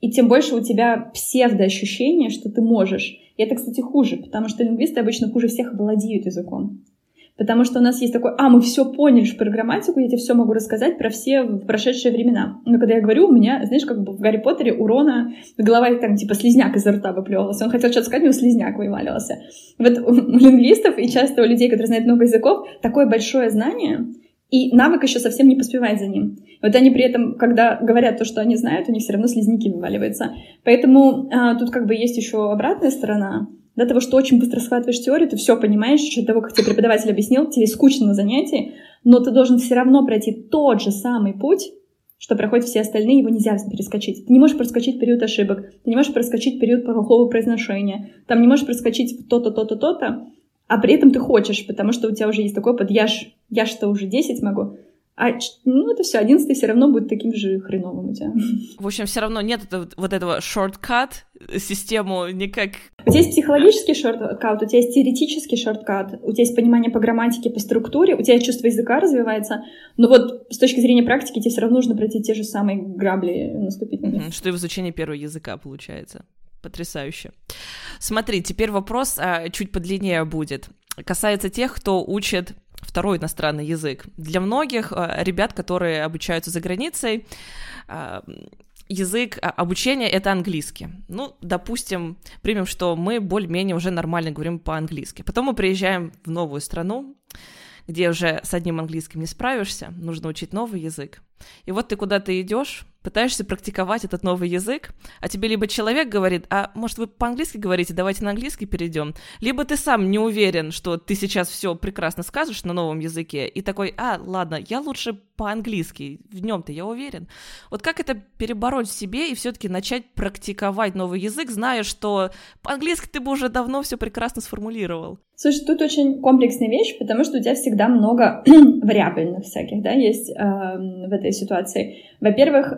и тем больше у тебя псевдоощущение, что ты можешь. И это, кстати, хуже, потому что лингвисты обычно хуже всех владеют языком. Потому что у нас есть такой, а, мы все поняли про грамматику, я тебе все могу рассказать про все прошедшие времена. Но когда я говорю, у меня, знаешь, как бы в Гарри Поттере у Рона голова там типа слизняк изо рта выплевывался. Он хотел что-то сказать, него слизняк вываливался. Вот у лингвистов и часто у людей, которые знают много языков, такое большое знание, и навык еще совсем не поспевает за ним. Вот они при этом, когда говорят то, что они знают, у них все равно слизняки вываливаются. Поэтому а, тут как бы есть еще обратная сторона, до того, что очень быстро схватываешь теорию, ты все понимаешь, еще до того, как тебе преподаватель объяснил, тебе скучно на занятии, но ты должен все равно пройти тот же самый путь, что проходят все остальные, его нельзя перескочить. Ты не можешь проскочить период ошибок, ты не можешь проскочить период плохого произношения, там не можешь проскочить то-то, то-то, то-то, а при этом ты хочешь, потому что у тебя уже есть такой опыт, я ж, я что уже 10 могу, а ну это все, одиннадцатый все равно будет таким же хреновым у тебя. В общем, все равно нет этого, вот этого шорткат систему никак. У тебя есть психологический шорткат, у тебя есть теоретический шорткат, у тебя есть понимание по грамматике, по структуре, у тебя чувство языка развивается, но вот с точки зрения практики тебе все равно нужно пройти те же самые грабли наступить. Что и в изучении первого языка получается. Потрясающе. Смотри, теперь вопрос а, чуть подлиннее будет. Касается тех, кто учит второй иностранный язык. Для многих э, ребят, которые обучаются за границей, э, язык а, обучения — это английский. Ну, допустим, примем, что мы более-менее уже нормально говорим по-английски. Потом мы приезжаем в новую страну, где уже с одним английским не справишься, нужно учить новый язык. И вот ты куда-то идешь, пытаешься практиковать этот новый язык, а тебе либо человек говорит, а может вы по-английски говорите, давайте на английский перейдем, либо ты сам не уверен, что ты сейчас все прекрасно скажешь на новом языке, и такой, а, ладно, я лучше по-английски, в нем-то я уверен. Вот как это перебороть в себе и все-таки начать практиковать новый язык, зная, что по-английски ты бы уже давно все прекрасно сформулировал? Слушай, тут очень комплексная вещь, потому что у тебя всегда много вариабельных всяких, да, есть э, в этой ситуации. Во-первых, э,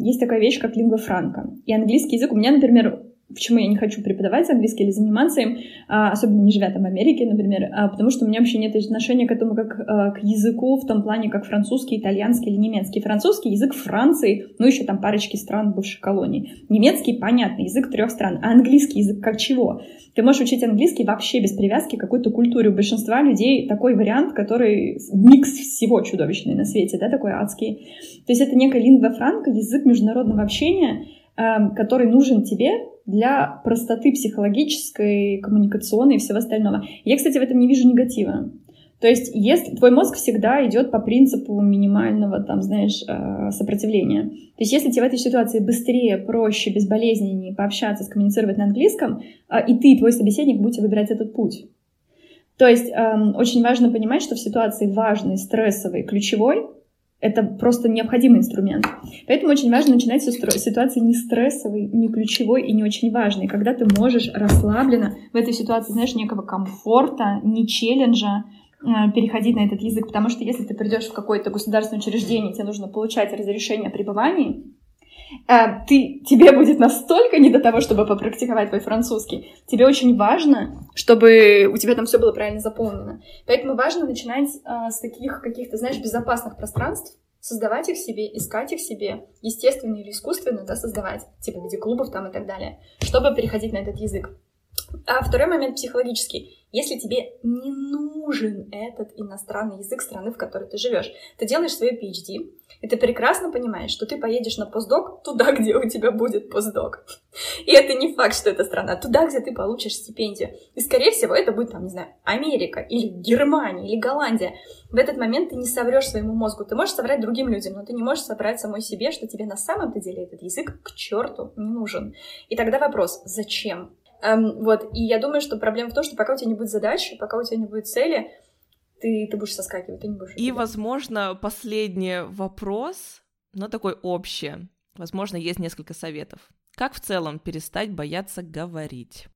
есть такая вещь, как лингва франка. И английский язык у меня, например, почему я не хочу преподавать английский или заниматься им, а, особенно не живя там в Америке, например, а, потому что у меня вообще нет отношения к этому как а, к языку в том плане, как французский, итальянский или немецкий. Французский язык Франции, ну еще там парочки стран бывших колоний. Немецкий, понятно, язык трех стран. А английский язык как чего? Ты можешь учить английский вообще без привязки к какой-то культуре. У большинства людей такой вариант, который микс всего чудовищный на свете, да, такой адский. То есть это некая лингва франка, язык международного общения, который нужен тебе для простоты психологической, коммуникационной и всего остального. Я, кстати, в этом не вижу негатива. То есть, если твой мозг всегда идет по принципу минимального, там, знаешь, э, сопротивления. То есть, если тебе в этой ситуации быстрее, проще, безболезненнее пообщаться, скоммуницировать на английском, э, и ты, и твой собеседник будете выбирать этот путь. То есть, эм, очень важно понимать, что в ситуации важной, стрессовой, ключевой это просто необходимый инструмент. Поэтому очень важно начинать с ситуации не стрессовой, не ключевой и не очень важной, когда ты можешь расслабленно в этой ситуации, знаешь, некого комфорта, не челленджа, э, переходить на этот язык, потому что если ты придешь в какое-то государственное учреждение, тебе нужно получать разрешение о пребывании, ты, тебе будет настолько не до того, чтобы попрактиковать твой французский. Тебе очень важно, чтобы у тебя там все было правильно заполнено. Поэтому важно начинать э, с таких каких-то, знаешь, безопасных пространств, создавать их себе, искать их себе, естественно или искусственно, да, создавать, типа виде клубов там и так далее, чтобы переходить на этот язык. А второй момент психологический. Если тебе не нужен этот иностранный язык страны, в которой ты живешь, ты делаешь свою PhD, и ты прекрасно понимаешь, что ты поедешь на постдок туда, где у тебя будет постдок. И это не факт, что это страна, туда, где ты получишь стипендию. И, скорее всего, это будет, там, не знаю, Америка, или Германия, или Голландия. В этот момент ты не соврешь своему мозгу. Ты можешь соврать другим людям, но ты не можешь соврать самой себе, что тебе на самом-то деле этот язык к черту не нужен. И тогда вопрос, зачем? Эм, вот, и я думаю, что проблема в том, что пока у тебя не будет задачи, пока у тебя не будет цели, ты, ты будешь соскакивать, ты не будешь. И, возможно, последний вопрос, но такой общий. Возможно, есть несколько советов. Как в целом перестать бояться говорить?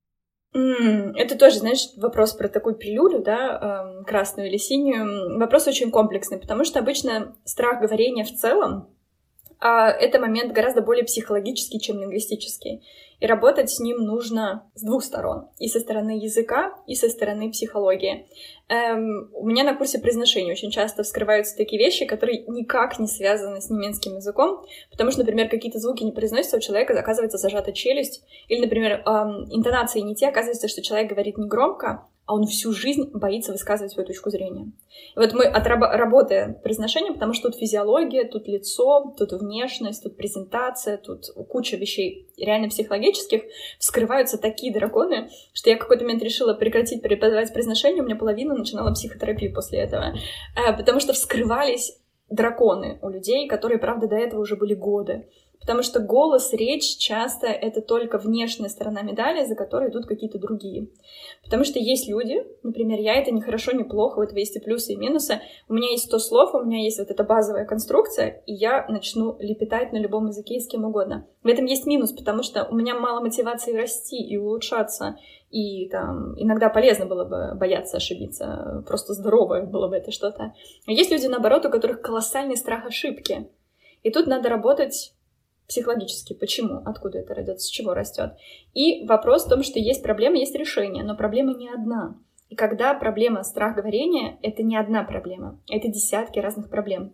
Mm, это тоже, знаешь, вопрос про такую пилюлю, да, эм, красную или синюю. Вопрос очень комплексный, потому что обычно страх говорения в целом а это момент гораздо более психологический, чем лингвистический. И работать с ним нужно с двух сторон. И со стороны языка, и со стороны психологии. Эм, у меня на курсе произношения очень часто вскрываются такие вещи, которые никак не связаны с немецким языком, потому что, например, какие-то звуки не произносятся, у человека оказывается зажата челюсть, или, например, эм, интонации не те, оказывается, что человек говорит не громко, а он всю жизнь боится высказывать свою точку зрения. И вот мы отраб- работаем произношением, потому что тут физиология, тут лицо, тут внешность, тут презентация, тут куча вещей реально психологических, вскрываются такие драконы, что я какой-то момент решила прекратить преподавать произношение, у меня половина начинала психотерапию после этого, э, потому что вскрывались драконы у людей, которые, правда, до этого уже были годы. Потому что голос, речь часто это только внешняя сторона медали, за которой идут какие-то другие. Потому что есть люди, например, я это не хорошо, не плохо, у этого есть и плюсы, и минусы. У меня есть 100 слов, у меня есть вот эта базовая конструкция, и я начну лепетать на любом языке и с кем угодно. В этом есть минус, потому что у меня мало мотивации расти и улучшаться. И там иногда полезно было бы бояться ошибиться, просто здоровое было бы это что-то. А есть люди, наоборот, у которых колоссальный страх ошибки. И тут надо работать психологически, почему, откуда это растет, с чего растет. И вопрос в том, что есть проблема, есть решение, но проблема не одна. И когда проблема страх говорения, это не одна проблема, это десятки разных проблем.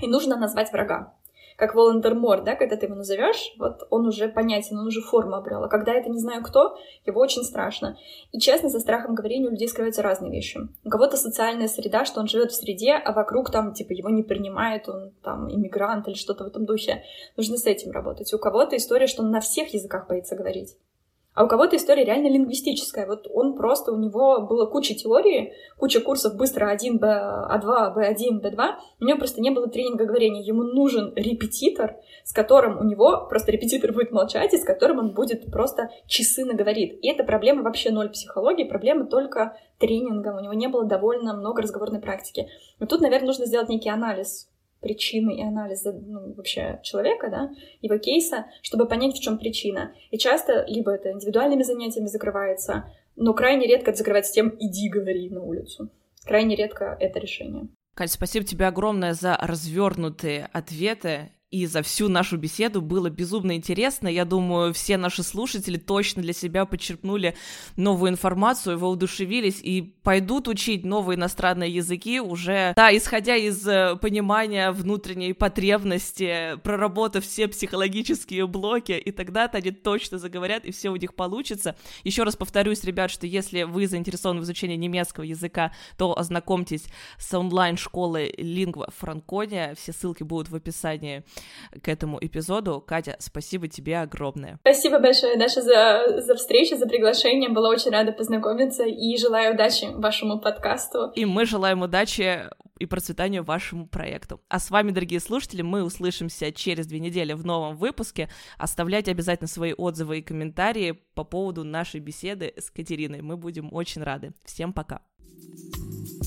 И нужно назвать врага как Волан-де-Мор, да, когда ты его назовешь, вот он уже понятен, он уже форму обрел. А когда это не знаю кто, его очень страшно. И честно, за страхом говорения у людей скрываются разные вещи. У кого-то социальная среда, что он живет в среде, а вокруг там, типа, его не принимает, он там иммигрант или что-то в этом духе. Нужно с этим работать. У кого-то история, что он на всех языках боится говорить. А у кого-то история реально лингвистическая. Вот он просто, у него было куча теории, куча курсов быстро 1, Б, А2, Б1, Б2. У него просто не было тренинга говорения. Ему нужен репетитор, с которым у него просто репетитор будет молчать, и с которым он будет просто часы наговорит. И это проблема вообще ноль психологии, проблема только тренинга. У него не было довольно много разговорной практики. Но тут, наверное, нужно сделать некий анализ причины и анализа ну, вообще человека, да, его кейса, чтобы понять, в чем причина. И часто либо это индивидуальными занятиями закрывается, но крайне редко это закрывается тем «иди говори на улицу». Крайне редко это решение. Катя, спасибо тебе огромное за развернутые ответы и за всю нашу беседу было безумно интересно. Я думаю, все наши слушатели точно для себя подчеркнули новую информацию, воодушевились и пойдут учить новые иностранные языки уже, да, исходя из э, понимания внутренней потребности, проработав все психологические блоки, и тогда-то они точно заговорят, и все у них получится. Еще раз повторюсь, ребят, что если вы заинтересованы в изучении немецкого языка, то ознакомьтесь с онлайн-школой Lingua Franconia, все ссылки будут в описании к этому эпизоду. Катя, спасибо тебе огромное. Спасибо большое, Даша, за, за встречу, за приглашение. Была очень рада познакомиться и желаю удачи вашему подкасту. И мы желаем удачи и процветанию вашему проекту. А с вами, дорогие слушатели, мы услышимся через две недели в новом выпуске. Оставляйте обязательно свои отзывы и комментарии по поводу нашей беседы с Катериной. Мы будем очень рады. Всем пока. thank you